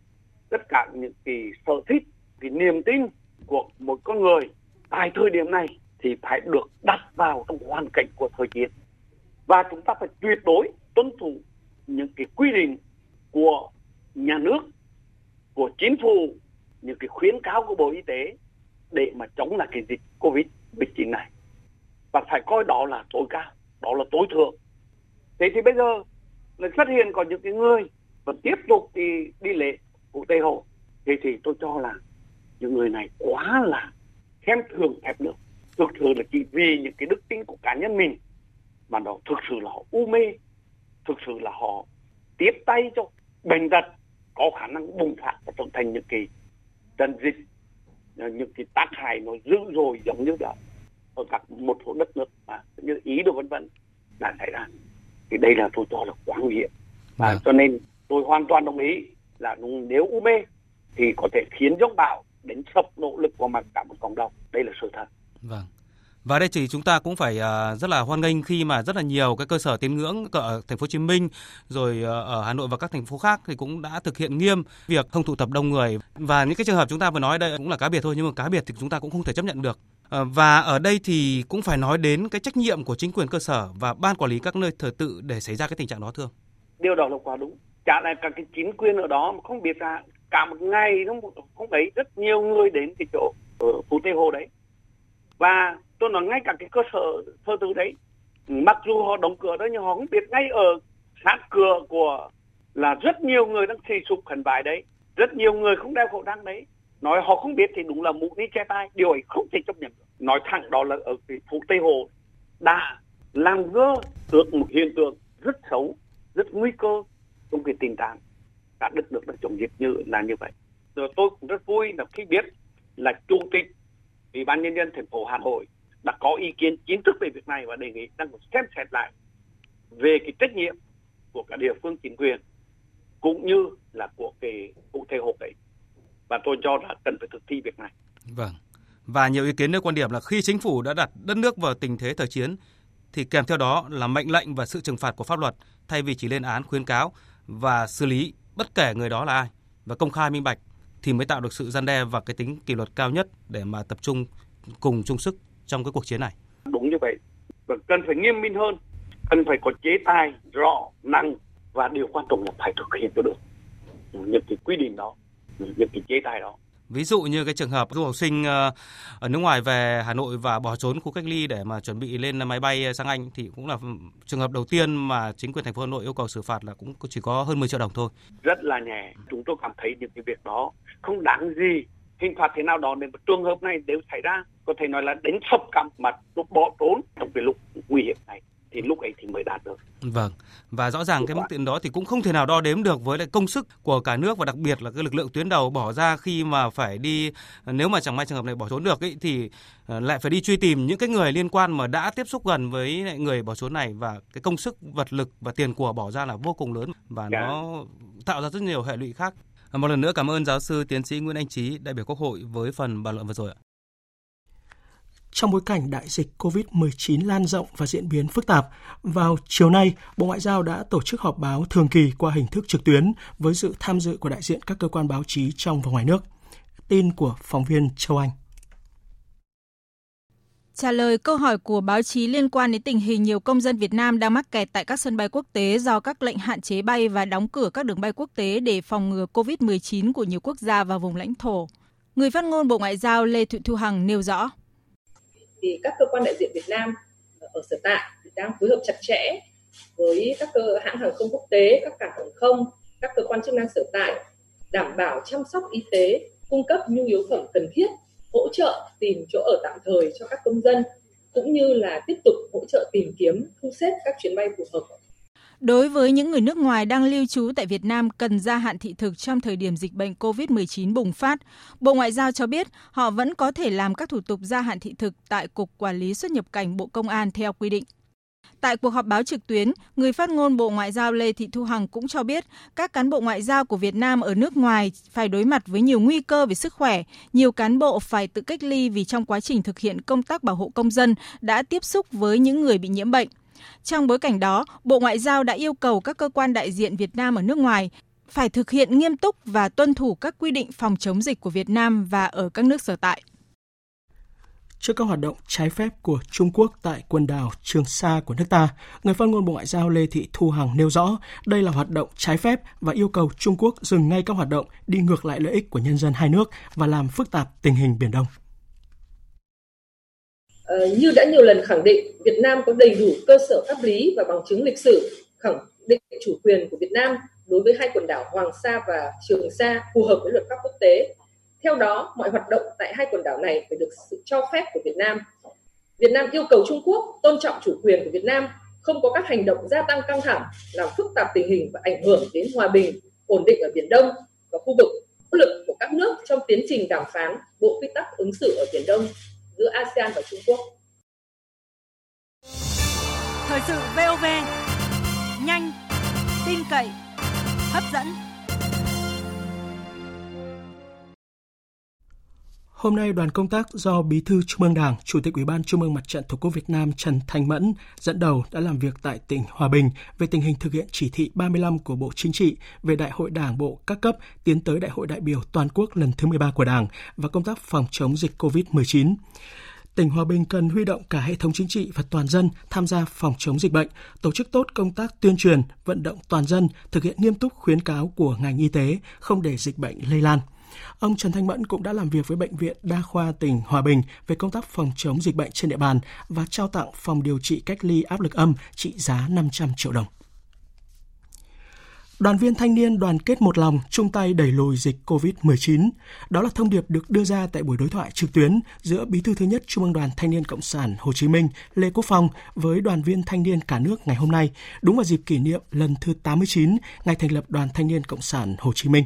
tất cả những cái sở thích, cái niềm tin của một con người tại thời điểm này thì phải được đặt vào trong hoàn cảnh của thời chiến. Và chúng ta phải tuyệt đối tuân thủ những cái quy định của nhà nước, của chính phủ những cái khuyến cáo của bộ y tế để mà chống lại cái dịch covid 19 này. Và phải coi đó là tối cao, đó là tối thượng. Thế thì bây giờ lại xuất hiện có những cái người vẫn tiếp tục đi đi lễ của tây hồ. Thế thì tôi cho là những người này quá là khen thường thẹp được. thực sự là chỉ vì những cái đức tin của cá nhân mình mà nó thực sự là họ u mê, thực sự là họ tiếp tay cho bệnh tật có khả năng bùng phát và trở thành những cái trận dịch. Những cái tác hại nó dữ dội giống như là ở các một số đất nước mà như ý đồ vân vân đã xảy ra. Thì đây là tôi cho là quá nguy hiểm. Và à. cho nên tôi hoàn toàn đồng ý là nếu u mê thì có thể khiến giống bão đến sập nỗ lực của mặt cả một cộng đồng. Đây là sự thật. Vâng và đây thì chúng ta cũng phải à, rất là hoan nghênh khi mà rất là nhiều cái cơ sở tín ngưỡng ở thành phố Hồ Chí Minh, rồi ờ, ở Hà Nội và các thành phố khác thì cũng đã thực hiện nghiêm việc không tụ tập đông người và những cái trường hợp chúng ta vừa nói đây cũng là cá biệt thôi, nhưng mà cá biệt thì chúng ta cũng không thể chấp nhận được. Ờ, và ở đây thì cũng phải nói đến cái trách nhiệm của chính quyền cơ sở và ban quản lý các nơi thờ tự để xảy ra cái tình trạng đó, thưa. Điều đó là quá đúng. Chả lại các cái chính quyền ở đó mà không biết là cả một ngày không không thấy rất nhiều người đến cái chỗ ở Phú Tây Hồ đấy và tôi nói ngay cả cái cơ sở thờ tự đấy. Mặc dù họ đóng cửa đó, nhưng họ không biết ngay ở sát cửa của là rất nhiều người đang xì sụp khẩn bài đấy. Rất nhiều người không đeo khẩu trang đấy. Nói họ không biết thì đúng là mũ đi che tai. Điều ấy không thể chấp nhận được. Nói thẳng đó là ở cái phủ tây hồ đã làm gơ được một hiện tượng rất xấu, rất nguy cơ trong cái tình trạng cả đất nước đang chống dịch như là như vậy. Rồi tôi cũng rất vui là khi biết là chủ tịch ủy ban nhân dân thành phố hà nội đã có ý kiến chính thức về việc này và đề nghị đang xem xét lại về cái trách nhiệm của cả địa phương chính quyền cũng như là của cái cụ thể hộ đấy và tôi cho là cần phải thực thi việc này. Vâng. Và nhiều ý kiến nêu quan điểm là khi chính phủ đã đặt đất nước vào tình thế thời chiến, thì kèm theo đó là mệnh lệnh và sự trừng phạt của pháp luật thay vì chỉ lên án, khuyến cáo và xử lý bất kể người đó là ai và công khai, minh bạch thì mới tạo được sự gian đe và cái tính kỷ luật cao nhất để mà tập trung, cùng chung sức trong cái cuộc chiến này. Đúng như vậy. Và cần phải nghiêm minh hơn, cần phải có chế tài rõ, nặng và điều quan trọng là phải thực hiện cho được những cái quy định đó, những cái chế tài đó. Ví dụ như cái trường hợp du học sinh ờ, ở nước ngoài về Hà Nội và bỏ trốn khu cách ly để mà chuẩn bị lên máy bay sang Anh thì cũng là trường hợp đầu tiên mà chính quyền thành phố Hà Nội yêu cầu xử phạt là cũng chỉ có hơn 10 triệu đồng thôi. Rất là nhẹ. Chúng tôi cảm thấy những cái việc đó không đáng gì hình phạt thế nào đó để trường hợp này nếu xảy ra có thể nói là đánh sập cả mặt bỏ trốn trong cái lúc nguy hiểm này thì lúc ấy thì mới đạt được Vâng, và rõ ràng cái mức tiền đó thì cũng không thể nào đo đếm được với lại công sức của cả nước và đặc biệt là cái lực lượng tuyến đầu bỏ ra khi mà phải đi nếu mà chẳng may trường hợp này bỏ trốn được ấy, thì ờ, lại phải đi truy tìm những cái người liên quan mà đã tiếp xúc gần với người bỏ trốn này và cái công sức vật lực và tiền của bỏ ra là vô cùng lớn và Dạ. nó tạo ra rất nhiều hệ lụy khác. Một lần nữa cảm ơn giáo sư tiến sĩ Nguyễn Anh Trí, đại biểu Quốc hội với phần bàn luận vừa rồi ạ. Trong bối cảnh đại dịch COVID-19 lan rộng và diễn biến phức tạp, vào chiều nay, Bộ Ngoại giao đã tổ chức họp báo thường kỳ qua hình thức trực tuyến với sự tham dự của đại diện các cơ quan báo chí trong và ngoài nước. Tin của phóng viên Châu Anh. Trả lời câu hỏi của báo chí liên quan đến tình hình nhiều công dân Việt Nam đang mắc kẹt tại các sân bay quốc tế do các lệnh hạn chế bay và đóng cửa các đường bay quốc tế để phòng ngừa COVID-19 của nhiều quốc gia và vùng lãnh thổ. Người phát ngôn Bộ Ngoại giao Lê Thị Thu Hằng nêu rõ. thì các cơ quan đại diện Việt Nam ở sở tại đang phối hợp chặt chẽ với các cơ hãng hàng không quốc tế, các cảng hàng không, các cơ quan chức năng sở tại đảm bảo chăm sóc y tế, cung cấp nhu yếu phẩm cần thiết, hỗ trợ tìm chỗ ở tạm thời cho các công dân cũng như là tiếp tục hỗ trợ tìm kiếm thu xếp các chuyến bay phù hợp Đối với những người nước ngoài đang lưu trú tại Việt Nam cần gia hạn thị thực trong thời điểm dịch bệnh COVID-19 bùng phát, Bộ Ngoại giao cho biết họ vẫn có thể làm các thủ tục gia hạn thị thực tại Cục Quản lý xuất nhập cảnh Bộ Công an theo quy định. Tại cuộc họp báo trực tuyến, người phát ngôn Bộ Ngoại giao Lê Thị Thu Hằng cũng cho biết các cán bộ ngoại giao của Việt Nam ở nước ngoài phải đối mặt với nhiều nguy cơ về sức khỏe, nhiều cán bộ phải tự cách ly vì trong quá trình thực hiện công tác bảo hộ công dân đã tiếp xúc với những người bị nhiễm bệnh. Trong bối cảnh đó, Bộ Ngoại giao đã yêu cầu các cơ quan đại diện Việt Nam ở nước ngoài phải thực hiện nghiêm túc và tuân thủ các quy định phòng chống dịch của Việt Nam và ở các nước sở tại. Trước các hoạt động trái phép của Trung Quốc tại quần đảo Trường Sa của nước ta, người phát ngôn Bộ Ngoại giao Lê Thị Thu Hằng nêu rõ đây là hoạt động trái phép và yêu cầu Trung Quốc dừng ngay các hoạt động đi ngược lại lợi ích của nhân dân hai nước và làm phức tạp tình hình Biển Đông. À, như đã nhiều lần khẳng định, Việt Nam có đầy đủ cơ sở pháp lý và bằng chứng lịch sử khẳng định chủ quyền của Việt Nam đối với hai quần đảo Hoàng Sa và Trường Sa phù hợp với luật pháp quốc tế. Theo đó, mọi hoạt động tại hai quần đảo này phải được sự cho phép của Việt Nam. Việt Nam yêu cầu Trung Quốc tôn trọng chủ quyền của Việt Nam, không có các hành động gia tăng căng thẳng, làm phức tạp tình hình và ảnh hưởng đến hòa bình, ổn định ở Biển Đông và khu vực. Nỗ lực của các nước trong tiến trình đàm phán Bộ Quy tắc ứng xử ở Biển Đông giữa ASEAN và Trung Quốc. Thời sự VOV nhanh, tin cậy, hấp dẫn. Hôm nay, đoàn công tác do Bí thư Trung ương Đảng, Chủ tịch Ủy ban Trung ương Mặt trận Tổ quốc Việt Nam Trần Thanh Mẫn dẫn đầu đã làm việc tại tỉnh Hòa Bình về tình hình thực hiện chỉ thị 35 của Bộ Chính trị về Đại hội Đảng bộ các cấp tiến tới Đại hội đại biểu toàn quốc lần thứ 13 của Đảng và công tác phòng chống dịch COVID-19 tỉnh Hòa Bình cần huy động cả hệ thống chính trị và toàn dân tham gia phòng chống dịch bệnh, tổ chức tốt công tác tuyên truyền, vận động toàn dân thực hiện nghiêm túc khuyến cáo của ngành y tế, không để dịch bệnh lây lan. Ông Trần Thanh Mẫn cũng đã làm việc với Bệnh viện Đa khoa tỉnh Hòa Bình về công tác phòng chống dịch bệnh trên địa bàn và trao tặng phòng điều trị cách ly áp lực âm trị giá 500 triệu đồng. Đoàn viên thanh niên đoàn kết một lòng chung tay đẩy lùi dịch COVID-19. Đó là thông điệp được đưa ra tại buổi đối thoại trực tuyến giữa Bí thư thứ nhất Trung ương Đoàn Thanh niên Cộng sản Hồ Chí Minh Lê Quốc Phong với đoàn viên thanh niên cả nước ngày hôm nay, đúng vào dịp kỷ niệm lần thứ 89 ngày thành lập Đoàn Thanh niên Cộng sản Hồ Chí Minh.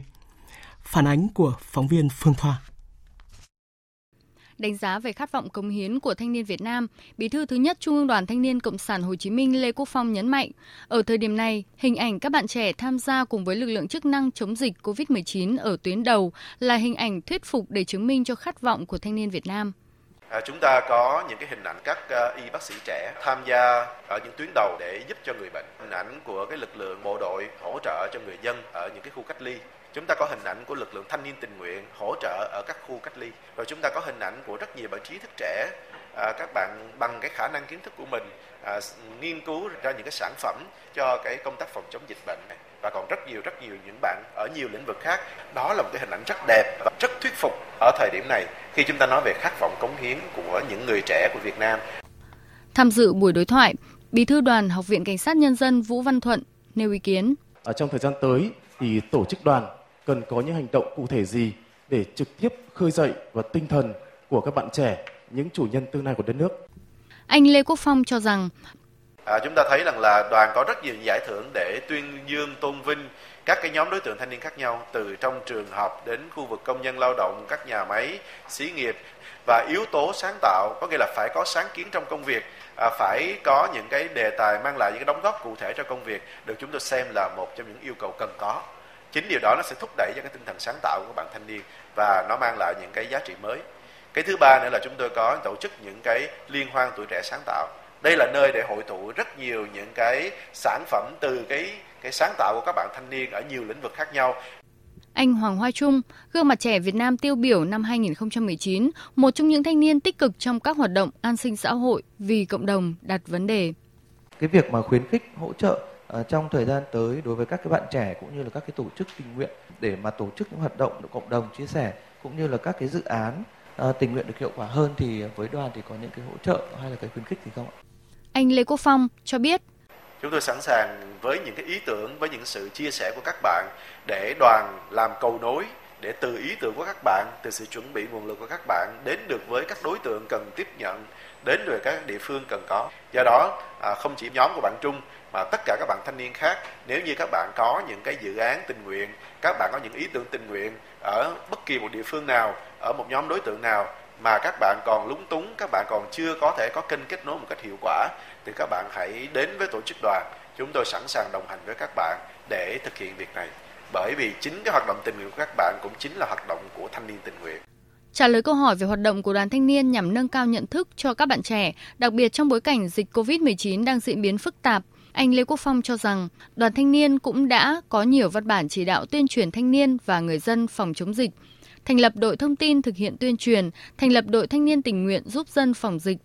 Phản ánh của phóng viên Phương Thoa. Đánh giá về khát vọng cống hiến của thanh niên Việt Nam, Bí thư thứ nhất Trung ương Đoàn Thanh niên Cộng sản Hồ Chí Minh Lê Quốc Phong nhấn mạnh, ở thời điểm này, hình ảnh các bạn trẻ tham gia cùng với lực lượng chức năng chống dịch COVID-19 ở tuyến đầu là hình ảnh thuyết phục để chứng minh cho khát vọng của thanh niên Việt Nam. À, chúng ta có những cái hình ảnh các uh, y bác sĩ trẻ tham gia ở những tuyến đầu để giúp cho người bệnh, hình ảnh của cái lực lượng bộ đội hỗ trợ cho người dân ở những cái khu cách ly chúng ta có hình ảnh của lực lượng thanh niên tình nguyện hỗ trợ ở các khu cách ly rồi chúng ta có hình ảnh của rất nhiều bạn trí thức trẻ à, các bạn bằng cái khả năng kiến thức của mình à, nghiên cứu ra những cái sản phẩm cho cái công tác phòng chống dịch bệnh này và còn rất nhiều rất nhiều những bạn ở nhiều lĩnh vực khác đó là một cái hình ảnh rất đẹp và rất thuyết phục ở thời điểm này khi chúng ta nói về khát vọng cống hiến của những người trẻ của Việt Nam. Tham dự buổi đối thoại, Bí thư đoàn Học viện Cảnh sát Nhân dân Vũ Văn Thuận nêu ý kiến. Ở trong thời gian tới thì tổ chức đoàn cần có những hành động cụ thể gì để trực tiếp khơi dậy và tinh thần của các bạn trẻ, những chủ nhân tương lai của đất nước. Anh Lê Quốc Phong cho rằng À, chúng ta thấy rằng là đoàn có rất nhiều giải thưởng để tuyên dương tôn vinh các cái nhóm đối tượng thanh niên khác nhau từ trong trường học đến khu vực công nhân lao động, các nhà máy, xí nghiệp và yếu tố sáng tạo có nghĩa là phải có sáng kiến trong công việc à, phải có những cái đề tài mang lại những cái đóng góp cụ thể cho công việc được chúng tôi xem là một trong những yêu cầu cần có chính điều đó nó sẽ thúc đẩy cho cái tinh thần sáng tạo của các bạn thanh niên và nó mang lại những cái giá trị mới. Cái thứ ba nữa là chúng tôi có tổ chức những cái liên hoan tuổi trẻ sáng tạo. Đây là nơi để hội tụ rất nhiều những cái sản phẩm từ cái cái sáng tạo của các bạn thanh niên ở nhiều lĩnh vực khác nhau. Anh Hoàng Hoa Trung, gương mặt trẻ Việt Nam tiêu biểu năm 2019, một trong những thanh niên tích cực trong các hoạt động an sinh xã hội vì cộng đồng đặt vấn đề. Cái việc mà khuyến khích hỗ trợ trong thời gian tới đối với các cái bạn trẻ cũng như là các cái tổ chức tình nguyện để mà tổ chức những hoạt động cộng đồng chia sẻ cũng như là các cái dự án uh, tình nguyện được hiệu quả hơn thì với đoàn thì có những cái hỗ trợ hay là cái khuyến khích gì không ạ? Anh Lê Quốc Phong cho biết chúng tôi sẵn sàng với những cái ý tưởng với những sự chia sẻ của các bạn để đoàn làm cầu nối để từ ý tưởng của các bạn từ sự chuẩn bị nguồn lực của các bạn đến được với các đối tượng cần tiếp nhận đến được các địa phương cần có do đó à, không chỉ nhóm của bạn trung mà tất cả các bạn thanh niên khác nếu như các bạn có những cái dự án tình nguyện các bạn có những ý tưởng tình nguyện ở bất kỳ một địa phương nào ở một nhóm đối tượng nào mà các bạn còn lúng túng các bạn còn chưa có thể có kênh kết nối một cách hiệu quả thì các bạn hãy đến với tổ chức đoàn. Chúng tôi sẵn sàng đồng hành với các bạn để thực hiện việc này. Bởi vì chính cái hoạt động tình nguyện của các bạn cũng chính là hoạt động của thanh niên tình nguyện. Trả lời câu hỏi về hoạt động của đoàn thanh niên nhằm nâng cao nhận thức cho các bạn trẻ, đặc biệt trong bối cảnh dịch COVID-19 đang diễn biến phức tạp, anh Lê Quốc Phong cho rằng đoàn thanh niên cũng đã có nhiều văn bản chỉ đạo tuyên truyền thanh niên và người dân phòng chống dịch, thành lập đội thông tin thực hiện tuyên truyền, thành lập đội thanh niên tình nguyện giúp dân phòng dịch.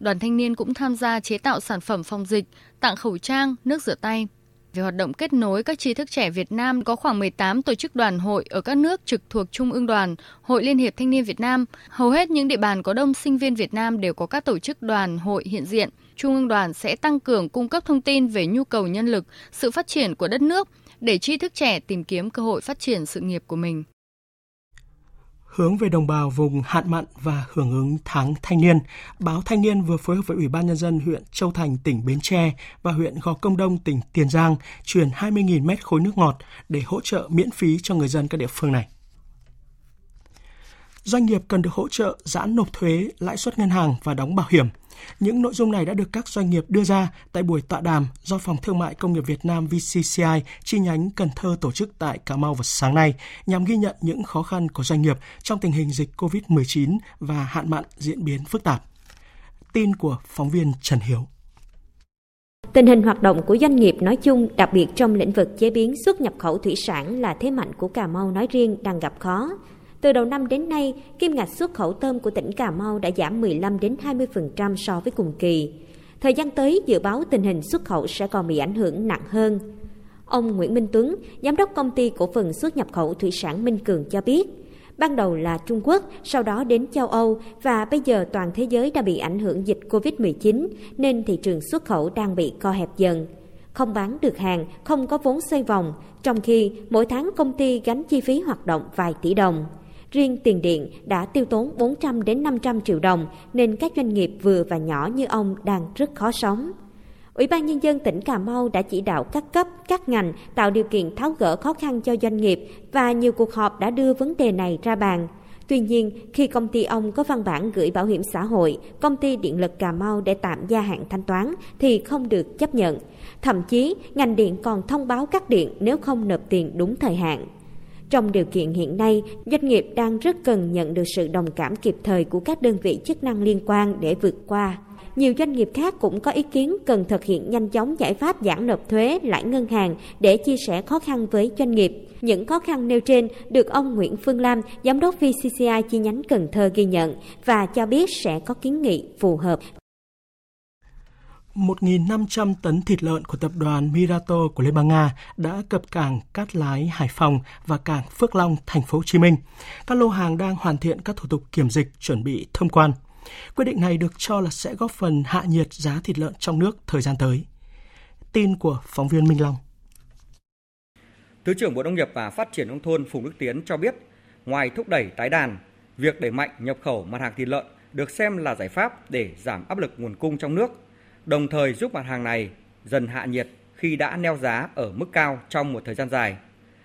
Đoàn thanh niên cũng tham gia chế tạo sản phẩm phòng dịch, tặng khẩu trang, nước rửa tay. Về hoạt động kết nối các trí thức trẻ Việt Nam có khoảng 18 tổ chức đoàn hội ở các nước trực thuộc Trung ương đoàn, Hội Liên hiệp Thanh niên Việt Nam. Hầu hết những địa bàn có đông sinh viên Việt Nam đều có các tổ chức đoàn hội hiện diện. Trung ương đoàn sẽ tăng cường cung cấp thông tin về nhu cầu nhân lực, sự phát triển của đất nước để trí thức trẻ tìm kiếm cơ hội phát triển sự nghiệp của mình hướng về đồng bào vùng hạn mặn và hưởng ứng tháng thanh niên, báo Thanh niên vừa phối hợp với Ủy ban nhân dân huyện Châu Thành tỉnh Bến Tre và huyện Gò Công Đông tỉnh Tiền Giang chuyển 20.000 mét khối nước ngọt để hỗ trợ miễn phí cho người dân các địa phương này. Doanh nghiệp cần được hỗ trợ giãn nộp thuế, lãi suất ngân hàng và đóng bảo hiểm – những nội dung này đã được các doanh nghiệp đưa ra tại buổi tọa đàm do Phòng Thương mại Công nghiệp Việt Nam VCCI chi nhánh Cần Thơ tổ chức tại Cà Mau vào sáng nay nhằm ghi nhận những khó khăn của doanh nghiệp trong tình hình dịch COVID-19 và hạn mặn diễn biến phức tạp. Tin của phóng viên Trần Hiếu. Tình hình hoạt động của doanh nghiệp nói chung, đặc biệt trong lĩnh vực chế biến xuất nhập khẩu thủy sản là thế mạnh của Cà Mau nói riêng đang gặp khó. Từ đầu năm đến nay, kim ngạch xuất khẩu tôm của tỉnh Cà Mau đã giảm 15 đến 20% so với cùng kỳ. Thời gian tới dự báo tình hình xuất khẩu sẽ còn bị ảnh hưởng nặng hơn. Ông Nguyễn Minh Tuấn, giám đốc công ty cổ phần xuất nhập khẩu thủy sản Minh Cường cho biết, ban đầu là Trung Quốc, sau đó đến châu Âu và bây giờ toàn thế giới đã bị ảnh hưởng dịch Covid-19 nên thị trường xuất khẩu đang bị co hẹp dần. Không bán được hàng, không có vốn xoay vòng, trong khi mỗi tháng công ty gánh chi phí hoạt động vài tỷ đồng. Riêng tiền điện đã tiêu tốn 400 đến 500 triệu đồng nên các doanh nghiệp vừa và nhỏ như ông đang rất khó sống. Ủy ban Nhân dân tỉnh Cà Mau đã chỉ đạo các cấp, các ngành tạo điều kiện tháo gỡ khó khăn cho doanh nghiệp và nhiều cuộc họp đã đưa vấn đề này ra bàn. Tuy nhiên, khi công ty ông có văn bản gửi bảo hiểm xã hội, công ty điện lực Cà Mau để tạm gia hạn thanh toán thì không được chấp nhận. Thậm chí, ngành điện còn thông báo cắt điện nếu không nộp tiền đúng thời hạn. Trong điều kiện hiện nay, doanh nghiệp đang rất cần nhận được sự đồng cảm kịp thời của các đơn vị chức năng liên quan để vượt qua. Nhiều doanh nghiệp khác cũng có ý kiến cần thực hiện nhanh chóng giải pháp giảm nộp thuế, lãi ngân hàng để chia sẻ khó khăn với doanh nghiệp. Những khó khăn nêu trên được ông Nguyễn Phương Lam, Giám đốc VCCI chi nhánh Cần Thơ ghi nhận và cho biết sẽ có kiến nghị phù hợp 1.500 tấn thịt lợn của tập đoàn Mirato của Liên bang Nga đã cập cảng Cát Lái, Hải Phòng và cảng Phước Long, thành phố Hồ Chí Minh. Các lô hàng đang hoàn thiện các thủ tục kiểm dịch chuẩn bị thông quan. Quyết định này được cho là sẽ góp phần hạ nhiệt giá thịt lợn trong nước thời gian tới. Tin của phóng viên Minh Long. Thứ trưởng Bộ Nông nghiệp và Phát triển nông thôn Phùng Đức Tiến cho biết, ngoài thúc đẩy tái đàn, việc đẩy mạnh nhập khẩu mặt hàng thịt lợn được xem là giải pháp để giảm áp lực nguồn cung trong nước đồng thời giúp mặt hàng này dần hạ nhiệt khi đã neo giá ở mức cao trong một thời gian dài.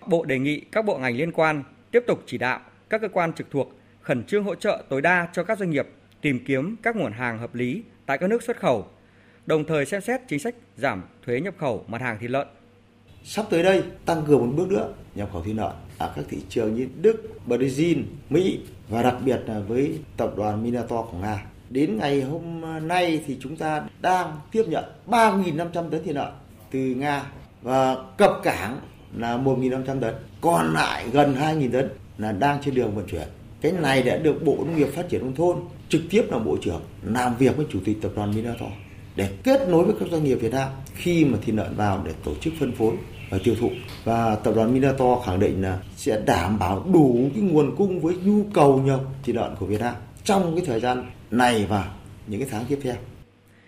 Bộ đề nghị các bộ ngành liên quan tiếp tục chỉ đạo các cơ quan trực thuộc khẩn trương hỗ trợ tối đa cho các doanh nghiệp tìm kiếm các nguồn hàng hợp lý tại các nước xuất khẩu, đồng thời xem xét chính sách giảm thuế nhập khẩu mặt hàng thịt lợn. Sắp tới đây tăng cường một bước nữa nhập khẩu thịt lợn ở các thị trường như Đức, Brazil, Mỹ và đặc biệt là với tập đoàn Minato của Nga. Đến ngày hôm nay thì chúng ta đang tiếp nhận 3.500 tấn thịt lợn từ Nga và cập cảng là 1.500 tấn, còn lại gần 2.000 tấn là đang trên đường vận chuyển. Cái này đã được Bộ Nông nghiệp Phát triển Nông thôn trực tiếp là Bộ trưởng làm việc với Chủ tịch Tập đoàn Minato để kết nối với các doanh nghiệp Việt Nam khi mà thịt lợn vào để tổ chức phân phối và tiêu thụ. Và tập đoàn Minato khẳng định là sẽ đảm bảo đủ cái nguồn cung với nhu cầu nhập thịt lợn của Việt Nam trong cái thời gian này và những cái tháng tiếp theo.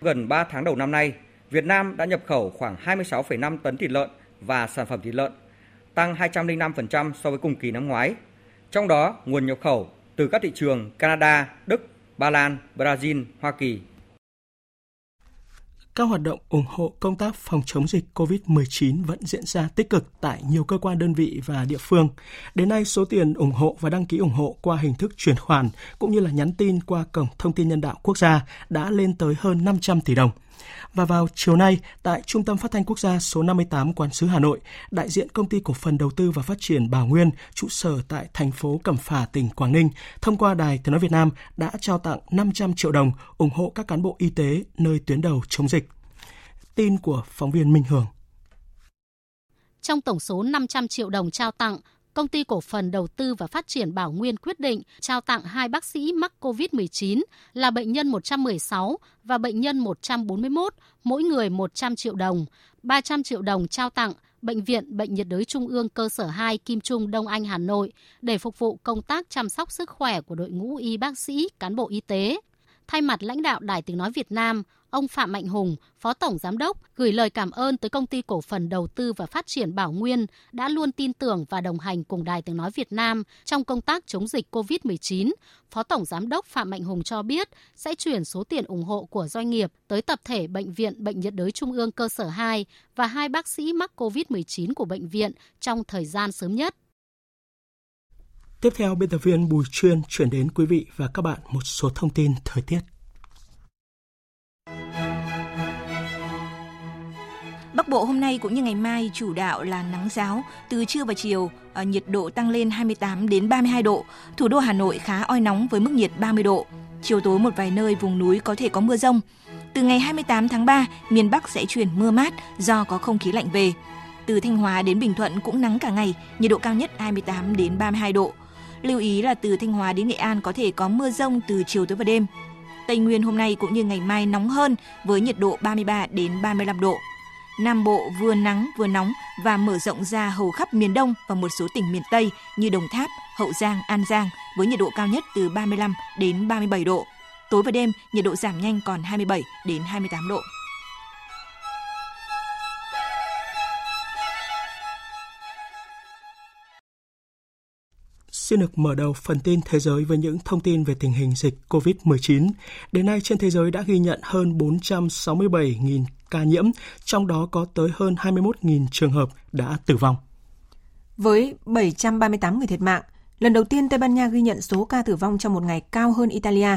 Gần 3 tháng đầu năm nay, Việt Nam đã nhập khẩu khoảng 26,5 tấn thịt lợn và sản phẩm thịt lợn, tăng 205% so với cùng kỳ năm ngoái. Trong đó, nguồn nhập khẩu từ các thị trường Canada, Đức, Ba Lan, Brazil, Hoa Kỳ các hoạt động ủng hộ công tác phòng chống dịch COVID-19 vẫn diễn ra tích cực tại nhiều cơ quan đơn vị và địa phương. Đến nay, số tiền ủng hộ và đăng ký ủng hộ qua hình thức chuyển khoản cũng như là nhắn tin qua cổng thông tin nhân đạo quốc gia đã lên tới hơn 500 tỷ đồng. Và vào chiều nay, tại Trung tâm Phát thanh Quốc gia số 58 Quán sứ Hà Nội, đại diện Công ty Cổ phần Đầu tư và Phát triển Bảo Nguyên, trụ sở tại thành phố Cẩm Phả, tỉnh Quảng Ninh, thông qua Đài Tiếng Nói Việt Nam đã trao tặng 500 triệu đồng ủng hộ các cán bộ y tế nơi tuyến đầu chống dịch. Tin của phóng viên Minh Hường. Trong tổng số 500 triệu đồng trao tặng, Công ty cổ phần đầu tư và phát triển Bảo Nguyên quyết định trao tặng hai bác sĩ mắc COVID-19 là bệnh nhân 116 và bệnh nhân 141, mỗi người 100 triệu đồng. 300 triệu đồng trao tặng Bệnh viện Bệnh nhiệt đới Trung ương cơ sở 2 Kim Trung Đông Anh Hà Nội để phục vụ công tác chăm sóc sức khỏe của đội ngũ y bác sĩ, cán bộ y tế. Thay mặt lãnh đạo Đài Tiếng Nói Việt Nam, ông Phạm Mạnh Hùng, Phó Tổng Giám đốc, gửi lời cảm ơn tới Công ty Cổ phần Đầu tư và Phát triển Bảo Nguyên đã luôn tin tưởng và đồng hành cùng Đài Tiếng Nói Việt Nam trong công tác chống dịch COVID-19. Phó Tổng Giám đốc Phạm Mạnh Hùng cho biết sẽ chuyển số tiền ủng hộ của doanh nghiệp tới tập thể Bệnh viện Bệnh nhiệt đới Trung ương cơ sở 2 và hai bác sĩ mắc COVID-19 của bệnh viện trong thời gian sớm nhất. Tiếp theo, biên tập viên Bùi Chuyên chuyển đến quý vị và các bạn một số thông tin thời tiết. Bắc Bộ hôm nay cũng như ngày mai chủ đạo là nắng giáo, từ trưa và chiều ờ, nhiệt độ tăng lên 28 đến 32 độ. Thủ đô Hà Nội khá oi nóng với mức nhiệt 30 độ. Chiều tối một vài nơi vùng núi có thể có mưa rông. Từ ngày 28 tháng 3, miền Bắc sẽ chuyển mưa mát do có không khí lạnh về. Từ Thanh Hóa đến Bình Thuận cũng nắng cả ngày, nhiệt độ cao nhất 28 đến 32 độ. Lưu ý là từ Thanh Hóa đến Nghệ An có thể có mưa rông từ chiều tối và đêm. Tây Nguyên hôm nay cũng như ngày mai nóng hơn với nhiệt độ 33 đến 35 độ. Nam Bộ vừa nắng vừa nóng và mở rộng ra hầu khắp miền Đông và một số tỉnh miền Tây như Đồng Tháp, Hậu Giang, An Giang với nhiệt độ cao nhất từ 35 đến 37 độ. Tối và đêm nhiệt độ giảm nhanh còn 27 đến 28 độ. Xin được mở đầu phần tin thế giới với những thông tin về tình hình dịch COVID-19. Đến nay trên thế giới đã ghi nhận hơn 467.000 ca nhiễm, trong đó có tới hơn 21.000 trường hợp đã tử vong. Với 738 người thiệt mạng, lần đầu tiên Tây Ban Nha ghi nhận số ca tử vong trong một ngày cao hơn Italia.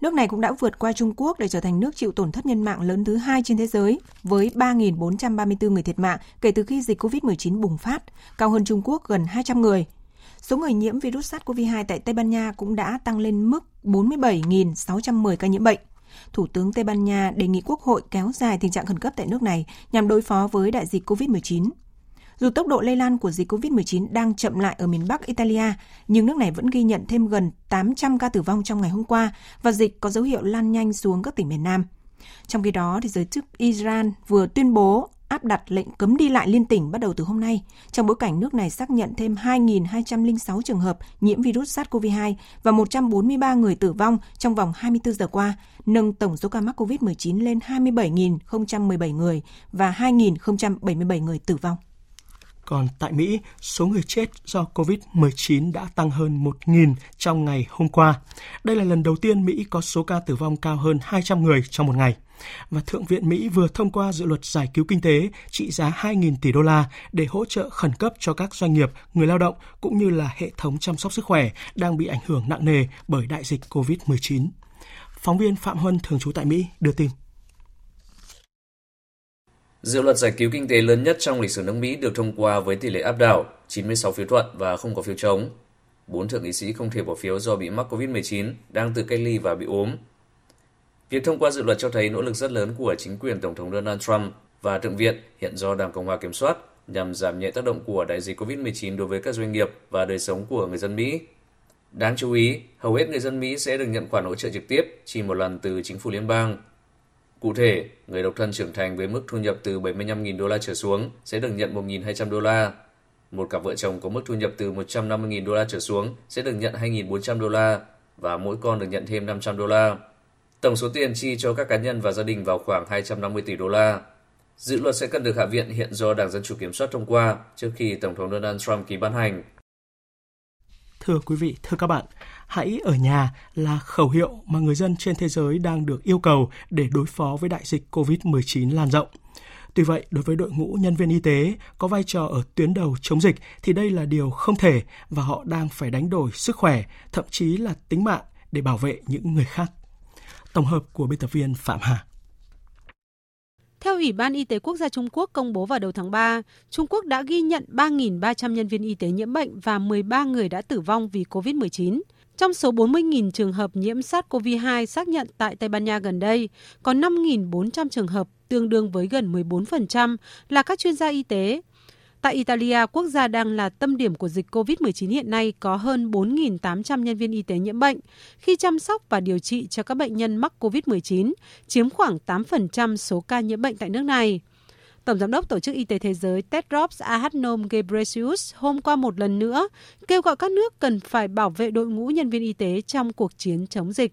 Nước này cũng đã vượt qua Trung Quốc để trở thành nước chịu tổn thất nhân mạng lớn thứ hai trên thế giới, với 3.434 người thiệt mạng kể từ khi dịch COVID-19 bùng phát, cao hơn Trung Quốc gần 200 người. Số người nhiễm virus SARS-CoV-2 tại Tây Ban Nha cũng đã tăng lên mức 47.610 ca nhiễm bệnh. Thủ tướng Tây Ban Nha đề nghị Quốc hội kéo dài tình trạng khẩn cấp tại nước này nhằm đối phó với đại dịch COVID-19. Dù tốc độ lây lan của dịch COVID-19 đang chậm lại ở miền Bắc Italia, nhưng nước này vẫn ghi nhận thêm gần 800 ca tử vong trong ngày hôm qua và dịch có dấu hiệu lan nhanh xuống các tỉnh miền Nam. Trong khi đó, thì giới chức Iran vừa tuyên bố áp đặt lệnh cấm đi lại liên tỉnh bắt đầu từ hôm nay, trong bối cảnh nước này xác nhận thêm 2.206 trường hợp nhiễm virus SARS-CoV-2 và 143 người tử vong trong vòng 24 giờ qua, nâng tổng số ca mắc COVID-19 lên 27.017 người và 2.077 người tử vong. Còn tại Mỹ, số người chết do COVID-19 đã tăng hơn 1.000 trong ngày hôm qua. Đây là lần đầu tiên Mỹ có số ca tử vong cao hơn 200 người trong một ngày – và Thượng viện Mỹ vừa thông qua dự luật giải cứu kinh tế trị giá 2.000 tỷ đô la để hỗ trợ khẩn cấp cho các doanh nghiệp, người lao động cũng như là hệ thống chăm sóc sức khỏe đang bị ảnh hưởng nặng nề bởi đại dịch COVID-19. Phóng viên Phạm Huân thường trú tại Mỹ đưa tin. Dự luật giải cứu kinh tế lớn nhất trong lịch sử nước Mỹ được thông qua với tỷ lệ áp đảo 96 phiếu thuận và không có phiếu chống. Bốn thượng nghị sĩ không thể bỏ phiếu do bị mắc COVID-19, đang tự cách ly và bị ốm. Việc thông qua dự luật cho thấy nỗ lực rất lớn của chính quyền Tổng thống Donald Trump và Thượng viện hiện do Đảng Cộng hòa kiểm soát nhằm giảm nhẹ tác động của đại dịch COVID-19 đối với các doanh nghiệp và đời sống của người dân Mỹ. Đáng chú ý, hầu hết người dân Mỹ sẽ được nhận khoản hỗ trợ trực tiếp chỉ một lần từ chính phủ liên bang. Cụ thể, người độc thân trưởng thành với mức thu nhập từ 75.000 đô la trở xuống sẽ được nhận 1.200 đô la. Một cặp vợ chồng có mức thu nhập từ 150.000 đô la trở xuống sẽ được nhận 2.400 đô la và mỗi con được nhận thêm 500 đô la. Tổng số tiền chi cho các cá nhân và gia đình vào khoảng 250 tỷ đô la. Dự luật sẽ cần được Hạ viện hiện do Đảng Dân Chủ kiểm soát thông qua trước khi Tổng thống Donald Trump ký ban hành. Thưa quý vị, thưa các bạn, hãy ở nhà là khẩu hiệu mà người dân trên thế giới đang được yêu cầu để đối phó với đại dịch COVID-19 lan rộng. Tuy vậy, đối với đội ngũ nhân viên y tế có vai trò ở tuyến đầu chống dịch thì đây là điều không thể và họ đang phải đánh đổi sức khỏe, thậm chí là tính mạng để bảo vệ những người khác. Tổng hợp của biên tập viên Phạm Hà. Theo Ủy ban Y tế Quốc gia Trung Quốc công bố vào đầu tháng 3, Trung Quốc đã ghi nhận 3.300 nhân viên y tế nhiễm bệnh và 13 người đã tử vong vì COVID-19. Trong số 40.000 trường hợp nhiễm SARS-CoV-2 xác nhận tại Tây Ban Nha gần đây, có 5.400 trường hợp tương đương với gần 14% là các chuyên gia y tế. Tại Italia, quốc gia đang là tâm điểm của dịch COVID-19 hiện nay có hơn 4.800 nhân viên y tế nhiễm bệnh, khi chăm sóc và điều trị cho các bệnh nhân mắc COVID-19, chiếm khoảng 8% số ca nhiễm bệnh tại nước này. Tổng giám đốc Tổ chức Y tế Thế giới Tedros Adhanom Ghebreyesus hôm qua một lần nữa kêu gọi các nước cần phải bảo vệ đội ngũ nhân viên y tế trong cuộc chiến chống dịch.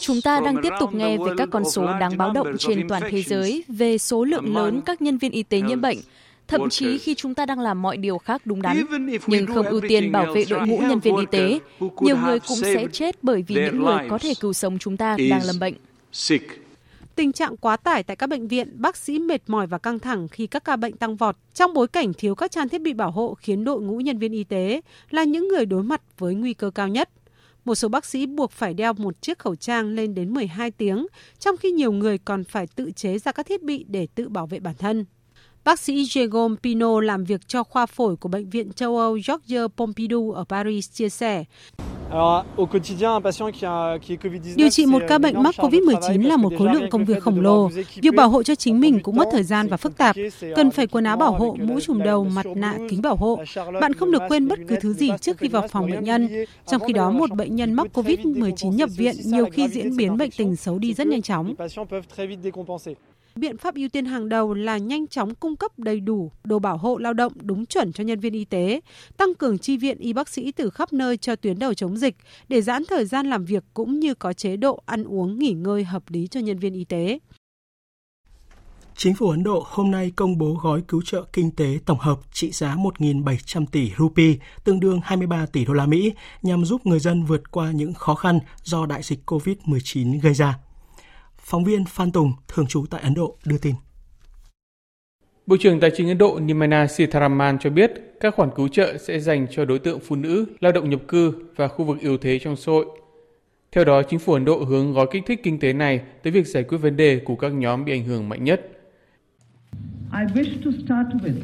Chúng ta đang tiếp tục nghe về các con số đáng báo động trên toàn thế giới về số lượng lớn các nhân viên y tế nhiễm bệnh, thậm chí khi chúng ta đang làm mọi điều khác đúng đắn, nhưng không ưu tiên bảo vệ đội ngũ nhân viên y tế, nhiều người cũng sẽ chết bởi vì những người có thể cứu sống chúng ta đang lâm bệnh. Tình trạng quá tải tại các bệnh viện, bác sĩ mệt mỏi và căng thẳng khi các ca bệnh tăng vọt trong bối cảnh thiếu các trang thiết bị bảo hộ khiến đội ngũ nhân viên y tế là những người đối mặt với nguy cơ cao nhất. Một số bác sĩ buộc phải đeo một chiếc khẩu trang lên đến 12 tiếng, trong khi nhiều người còn phải tự chế ra các thiết bị để tự bảo vệ bản thân. Bác sĩ Jérôme Pino làm việc cho khoa phổi của Bệnh viện châu Âu Georges Pompidou ở Paris chia sẻ. Điều trị một ca bệnh mắc COVID-19 là một khối lượng công việc khổng lồ. Việc bảo hộ cho chính mình cũng mất thời gian và phức tạp. Cần phải quần áo bảo hộ, mũ trùm đầu, mặt nạ, kính bảo hộ. Bạn không được quên bất cứ thứ gì trước khi vào phòng bệnh nhân. Trong khi đó, một bệnh nhân mắc COVID-19 nhập viện nhiều khi diễn biến bệnh tình xấu đi rất nhanh chóng. Biện pháp ưu tiên hàng đầu là nhanh chóng cung cấp đầy đủ đồ bảo hộ lao động đúng chuẩn cho nhân viên y tế, tăng cường chi viện y bác sĩ từ khắp nơi cho tuyến đầu chống dịch để giãn thời gian làm việc cũng như có chế độ ăn uống nghỉ ngơi hợp lý cho nhân viên y tế. Chính phủ Ấn Độ hôm nay công bố gói cứu trợ kinh tế tổng hợp trị giá 1.700 tỷ rupee, tương đương 23 tỷ đô la Mỹ, nhằm giúp người dân vượt qua những khó khăn do đại dịch COVID-19 gây ra. Phóng viên Phan Tùng, thường trú tại Ấn Độ, đưa tin. Bộ trưởng Tài chính Ấn Độ Nirmala Sitharaman cho biết các khoản cứu trợ sẽ dành cho đối tượng phụ nữ, lao động nhập cư và khu vực yếu thế trong xã hội. Theo đó, chính phủ Ấn Độ hướng gói kích thích kinh tế này tới việc giải quyết vấn đề của các nhóm bị ảnh hưởng mạnh nhất. I wish to start with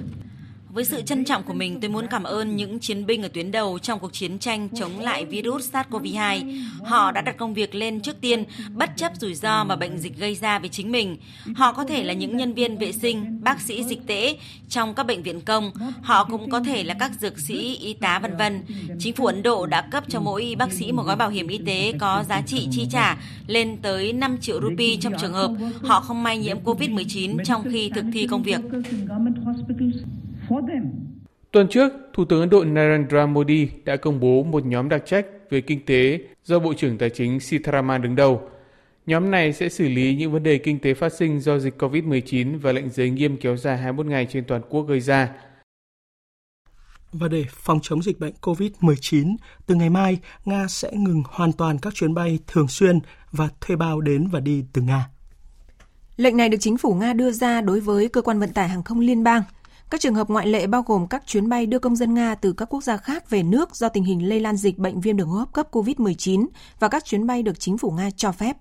với sự trân trọng của mình, tôi muốn cảm ơn những chiến binh ở tuyến đầu trong cuộc chiến tranh chống lại virus SARS-CoV-2. Họ đã đặt công việc lên trước tiên, bất chấp rủi ro mà bệnh dịch gây ra với chính mình. Họ có thể là những nhân viên vệ sinh, bác sĩ dịch tễ trong các bệnh viện công. Họ cũng có thể là các dược sĩ, y tá vân vân. Chính phủ Ấn Độ đã cấp cho mỗi y bác sĩ một gói bảo hiểm y tế có giá trị chi trả lên tới 5 triệu rupee trong trường hợp họ không may nhiễm COVID-19 trong khi thực thi công việc. Tuần trước, Thủ tướng Ấn Độ Narendra Modi đã công bố một nhóm đặc trách về kinh tế do Bộ trưởng Tài chính Sitharaman đứng đầu. Nhóm này sẽ xử lý những vấn đề kinh tế phát sinh do dịch COVID-19 và lệnh giới nghiêm kéo dài 21 ngày trên toàn quốc gây ra. Và để phòng chống dịch bệnh COVID-19, từ ngày mai, Nga sẽ ngừng hoàn toàn các chuyến bay thường xuyên và thuê bao đến và đi từ Nga. Lệnh này được chính phủ Nga đưa ra đối với cơ quan vận tải hàng không liên bang. Các trường hợp ngoại lệ bao gồm các chuyến bay đưa công dân Nga từ các quốc gia khác về nước do tình hình lây lan dịch bệnh viêm đường hô hấp cấp COVID-19 và các chuyến bay được chính phủ Nga cho phép.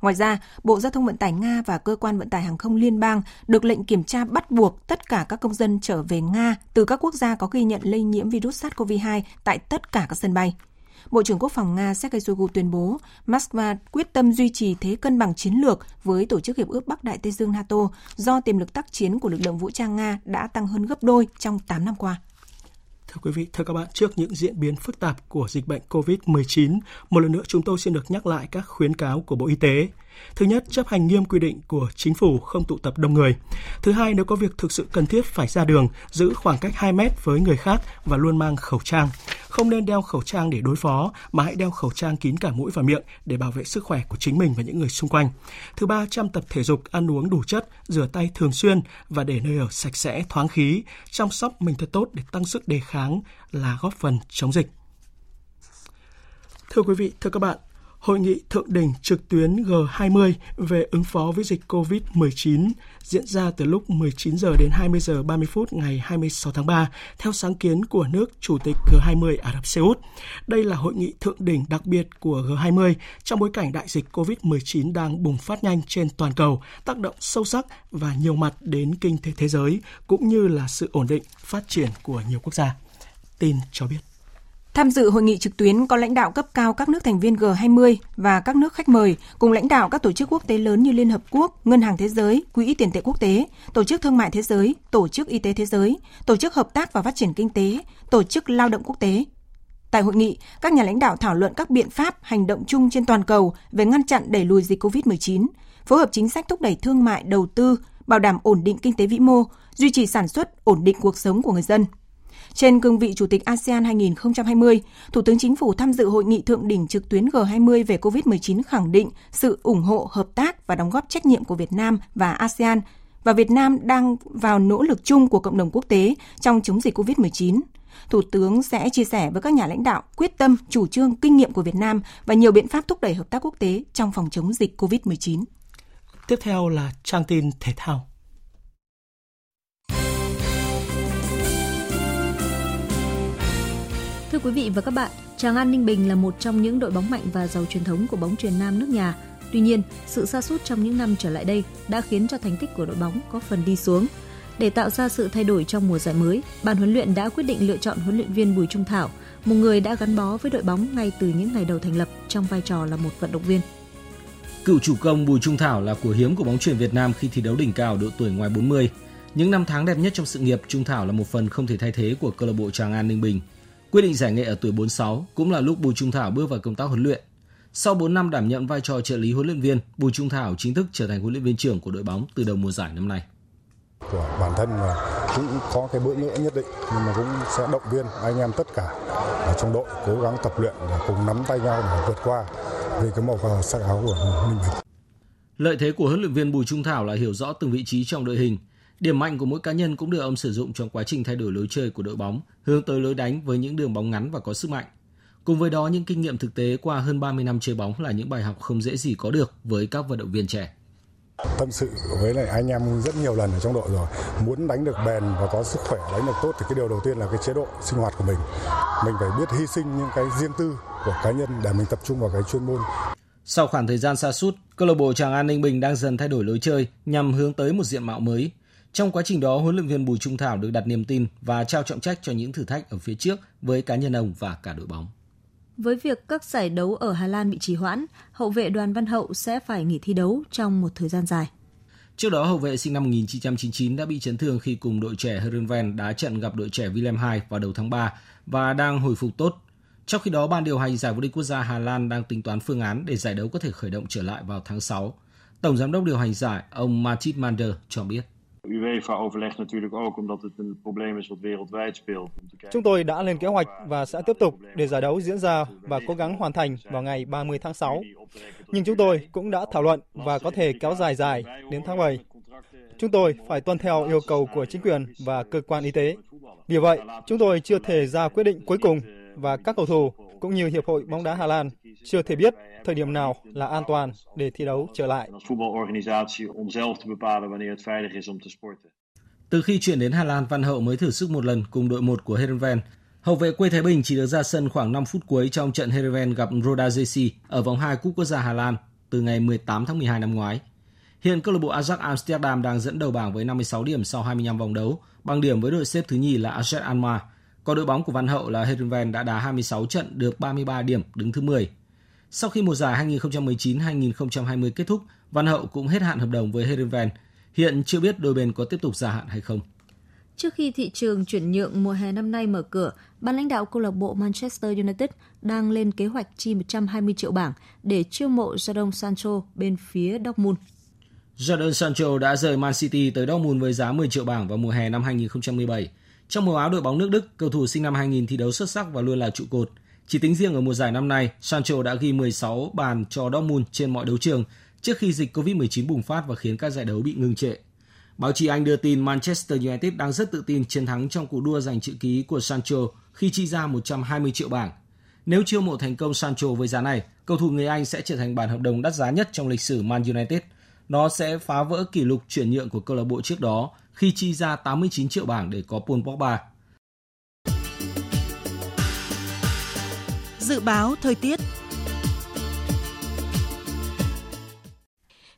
Ngoài ra, Bộ Giao thông Vận tải Nga và Cơ quan Vận tải Hàng không Liên bang được lệnh kiểm tra bắt buộc tất cả các công dân trở về Nga từ các quốc gia có ghi nhận lây nhiễm virus SARS-CoV-2 tại tất cả các sân bay. Bộ trưởng Quốc phòng Nga Sergei Shoigu tuyên bố Moscow quyết tâm duy trì thế cân bằng chiến lược với Tổ chức Hiệp ước Bắc Đại Tây Dương NATO do tiềm lực tác chiến của lực lượng vũ trang Nga đã tăng hơn gấp đôi trong 8 năm qua. Thưa quý vị, thưa các bạn, trước những diễn biến phức tạp của dịch bệnh COVID-19, một lần nữa chúng tôi xin được nhắc lại các khuyến cáo của Bộ Y tế. Thứ nhất, chấp hành nghiêm quy định của chính phủ không tụ tập đông người. Thứ hai, nếu có việc thực sự cần thiết phải ra đường, giữ khoảng cách 2 mét với người khác và luôn mang khẩu trang. Không nên đeo khẩu trang để đối phó, mà hãy đeo khẩu trang kín cả mũi và miệng để bảo vệ sức khỏe của chính mình và những người xung quanh. Thứ ba, chăm tập thể dục, ăn uống đủ chất, rửa tay thường xuyên và để nơi ở sạch sẽ, thoáng khí, chăm sóc mình thật tốt để tăng sức đề kháng là góp phần chống dịch. Thưa quý vị, thưa các bạn, Hội nghị thượng đỉnh trực tuyến G20 về ứng phó với dịch COVID-19 diễn ra từ lúc 19 giờ đến 20 giờ 30 phút ngày 26 tháng 3 theo sáng kiến của nước chủ tịch G20 Ả Rập Xê Út. Đây là hội nghị thượng đỉnh đặc biệt của G20 trong bối cảnh đại dịch COVID-19 đang bùng phát nhanh trên toàn cầu, tác động sâu sắc và nhiều mặt đến kinh tế thế giới cũng như là sự ổn định phát triển của nhiều quốc gia. Tin cho biết. Tham dự hội nghị trực tuyến có lãnh đạo cấp cao các nước thành viên G20 và các nước khách mời, cùng lãnh đạo các tổ chức quốc tế lớn như Liên Hợp Quốc, Ngân hàng Thế giới, Quỹ tiền tệ quốc tế, Tổ chức Thương mại Thế giới, Tổ chức Y tế Thế giới, Tổ chức Hợp tác và Phát triển Kinh tế, Tổ chức Lao động Quốc tế. Tại hội nghị, các nhà lãnh đạo thảo luận các biện pháp hành động chung trên toàn cầu về ngăn chặn đẩy lùi dịch COVID-19, phối hợp chính sách thúc đẩy thương mại, đầu tư, bảo đảm ổn định kinh tế vĩ mô, duy trì sản xuất, ổn định cuộc sống của người dân – trên cương vị Chủ tịch ASEAN 2020, Thủ tướng Chính phủ tham dự hội nghị thượng đỉnh trực tuyến G20 về COVID-19 khẳng định sự ủng hộ, hợp tác và đóng góp trách nhiệm của Việt Nam và ASEAN và Việt Nam đang vào nỗ lực chung của cộng đồng quốc tế trong chống dịch COVID-19. Thủ tướng sẽ chia sẻ với các nhà lãnh đạo quyết tâm, chủ trương, kinh nghiệm của Việt Nam và nhiều biện pháp thúc đẩy hợp tác quốc tế trong phòng chống dịch COVID-19. Tiếp theo là trang tin thể thao. Thưa quý vị và các bạn, Tràng An Ninh Bình là một trong những đội bóng mạnh và giàu truyền thống của bóng truyền nam nước nhà. Tuy nhiên, sự sa sút trong những năm trở lại đây đã khiến cho thành tích của đội bóng có phần đi xuống. Để tạo ra sự thay đổi trong mùa giải mới, ban huấn luyện đã quyết định lựa chọn huấn luyện viên Bùi Trung Thảo, một người đã gắn bó với đội bóng ngay từ những ngày đầu thành lập trong vai trò là một vận động viên. Cựu chủ công Bùi Trung Thảo là của hiếm của bóng truyền Việt Nam khi thi đấu đỉnh cao độ tuổi ngoài 40. Những năm tháng đẹp nhất trong sự nghiệp, Trung Thảo là một phần không thể thay thế của câu lạc bộ Tràng An Ninh Bình – Quyết định giải nghệ ở tuổi 46 cũng là lúc Bùi Trung Thảo bước vào công tác huấn luyện. Sau 4 năm đảm nhận vai trò trợ lý huấn luyện viên, Bùi Trung Thảo chính thức trở thành huấn luyện viên trưởng của đội bóng từ đầu mùa giải năm nay. Của bản thân là cũng có cái bỡ ngỡ nhất định nhưng mà cũng sẽ động viên anh em tất cả ở trong đội cố gắng tập luyện để cùng nắm tay nhau để vượt qua vì cái màu sắc áo của mình. Lợi thế của huấn luyện viên Bùi Trung Thảo là hiểu rõ từng vị trí trong đội hình, Điểm mạnh của mỗi cá nhân cũng được ông sử dụng trong quá trình thay đổi lối chơi của đội bóng, hướng tới lối đánh với những đường bóng ngắn và có sức mạnh. Cùng với đó, những kinh nghiệm thực tế qua hơn 30 năm chơi bóng là những bài học không dễ gì có được với các vận động viên trẻ. Tâm sự với lại anh em rất nhiều lần ở trong đội rồi. Muốn đánh được bền và có sức khỏe, đánh được tốt thì cái điều đầu tiên là cái chế độ sinh hoạt của mình. Mình phải biết hy sinh những cái riêng tư của cá nhân để mình tập trung vào cái chuyên môn. Sau khoảng thời gian xa sút, câu lạc bộ Tràng An Ninh Bình đang dần thay đổi lối chơi nhằm hướng tới một diện mạo mới, trong quá trình đó, huấn luyện viên Bùi Trung Thảo được đặt niềm tin và trao trọng trách cho những thử thách ở phía trước với cá nhân ông và cả đội bóng. Với việc các giải đấu ở Hà Lan bị trì hoãn, hậu vệ Đoàn Văn Hậu sẽ phải nghỉ thi đấu trong một thời gian dài. Trước đó, hậu vệ sinh năm 1999 đã bị chấn thương khi cùng đội trẻ Herenveen đá trận gặp đội trẻ Willem II vào đầu tháng 3 và đang hồi phục tốt. Trong khi đó, ban điều hành giải vô địch quốc gia Hà Lan đang tính toán phương án để giải đấu có thể khởi động trở lại vào tháng 6. Tổng giám đốc điều hành giải, ông Matit Mander cho biết. UEFA overlegt natuurlijk ook omdat het een probleem is wat wereldwijd speelt. Chúng tôi đã lên kế hoạch và sẽ tiếp tục để giải đấu diễn ra và cố gắng hoàn thành vào ngày 30 tháng 6. Nhưng chúng tôi cũng đã thảo luận và có thể kéo dài dài đến tháng 7. Chúng tôi phải tuân theo yêu cầu của chính quyền và cơ quan y tế. Vì vậy, chúng tôi chưa thể ra quyết định cuối cùng và các cầu thủ cũng như Hiệp hội bóng đá Hà Lan chưa thể biết thời điểm nào là an toàn để thi đấu trở lại. Từ khi chuyển đến Hà Lan, Văn Hậu mới thử sức một lần cùng đội 1 của Heerenveen. Hậu vệ quê Thái Bình chỉ được ra sân khoảng 5 phút cuối trong trận Heerenveen gặp Roda JC ở vòng 2 Cúp Quốc gia Hà Lan từ ngày 18 tháng 12 năm ngoái. Hiện câu lạc bộ Ajax Amsterdam đang dẫn đầu bảng với 56 điểm sau 25 vòng đấu, bằng điểm với đội xếp thứ nhì là AZ Alkmaar. Còn đội bóng của Văn Hậu là Heerenveen đã đá 26 trận được 33 điểm, đứng thứ 10. Sau khi mùa giải 2019-2020 kết thúc, Văn Hậu cũng hết hạn hợp đồng với Heerenveen. Hiện chưa biết đôi bên có tiếp tục gia hạn hay không. Trước khi thị trường chuyển nhượng mùa hè năm nay mở cửa, ban lãnh đạo câu lạc bộ Manchester United đang lên kế hoạch chi 120 triệu bảng để chiêu mộ Jadon Sancho bên phía Dortmund. Jadon Sancho đã rời Man City tới Dortmund với giá 10 triệu bảng vào mùa hè năm 2017. Trong màu áo đội bóng nước Đức, cầu thủ sinh năm 2000 thi đấu xuất sắc và luôn là trụ cột. Chỉ tính riêng ở mùa giải năm nay, Sancho đã ghi 16 bàn cho Dortmund trên mọi đấu trường trước khi dịch Covid-19 bùng phát và khiến các giải đấu bị ngừng trệ. Báo chí Anh đưa tin Manchester United đang rất tự tin chiến thắng trong cuộc đua giành chữ ký của Sancho khi chi ra 120 triệu bảng. Nếu chiêu mộ thành công Sancho với giá này, cầu thủ người Anh sẽ trở thành bản hợp đồng đắt giá nhất trong lịch sử Man United. Nó sẽ phá vỡ kỷ lục chuyển nhượng của câu lạc bộ trước đó khi chi ra 89 triệu bảng để có Paul Pogba. Dự báo thời tiết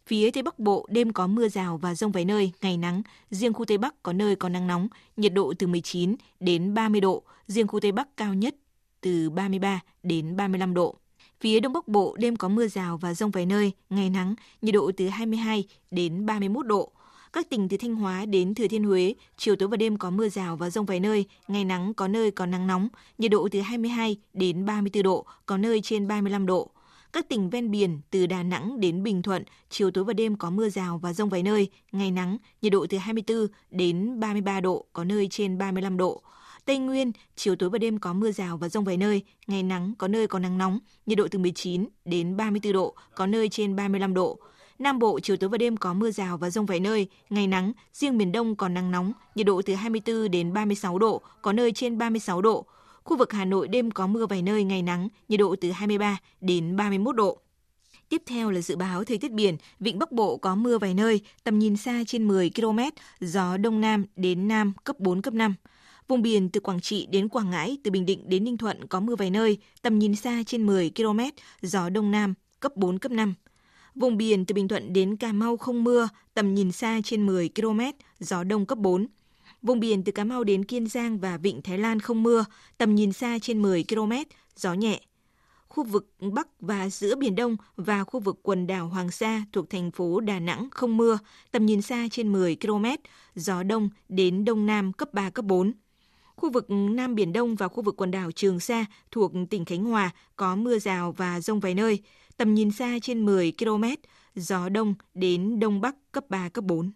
Phía Tây Bắc Bộ đêm có mưa rào và rông vài nơi, ngày nắng. Riêng khu Tây Bắc có nơi có nắng nóng, nhiệt độ từ 19 đến 30 độ. Riêng khu Tây Bắc cao nhất từ 33 đến 35 độ. Phía Đông Bắc Bộ đêm có mưa rào và rông vài nơi, ngày nắng, nhiệt độ từ 22 đến 31 độ. Các tỉnh từ Thanh Hóa đến Thừa Thiên Huế, chiều tối và đêm có mưa rào và rông vài nơi, ngày nắng có nơi có nắng nóng, nhiệt độ từ 22 đến 34 độ, có nơi trên 35 độ. Các tỉnh ven biển từ Đà Nẵng đến Bình Thuận, chiều tối và đêm có mưa rào và rông vài nơi, ngày nắng, nhiệt độ từ 24 đến 33 độ, có nơi trên 35 độ. Tây Nguyên, chiều tối và đêm có mưa rào và rông vài nơi, ngày nắng, có nơi có nắng nóng, nhiệt độ từ 19 đến 34 độ, có nơi trên 35 độ. Nam Bộ, chiều tối và đêm có mưa rào và rông vài nơi, ngày nắng, riêng miền Đông còn nắng nóng, nhiệt độ từ 24 đến 36 độ, có nơi trên 36 độ. Khu vực Hà Nội đêm có mưa vài nơi, ngày nắng, nhiệt độ từ 23 đến 31 độ. Tiếp theo là dự báo thời tiết biển, vịnh Bắc Bộ có mưa vài nơi, tầm nhìn xa trên 10 km, gió đông nam đến nam cấp 4 cấp 5. Vùng biển từ Quảng Trị đến Quảng Ngãi, từ Bình Định đến Ninh Thuận có mưa vài nơi, tầm nhìn xa trên 10 km, gió đông nam cấp 4 cấp 5. Vùng biển từ Bình Thuận đến Cà Mau không mưa, tầm nhìn xa trên 10 km, gió đông cấp 4. Vùng biển từ Cà Mau đến Kiên Giang và Vịnh Thái Lan không mưa, tầm nhìn xa trên 10 km, gió nhẹ. Khu vực Bắc và giữa Biển Đông và khu vực quần đảo Hoàng Sa thuộc thành phố Đà Nẵng không mưa, tầm nhìn xa trên 10 km, gió đông đến đông nam cấp 3, cấp 4. Khu vực Nam Biển Đông và khu vực quần đảo Trường Sa thuộc tỉnh Khánh Hòa có mưa rào và rông vài nơi, tầm nhìn xa trên 10 km, gió đông đến đông bắc cấp 3, cấp 4.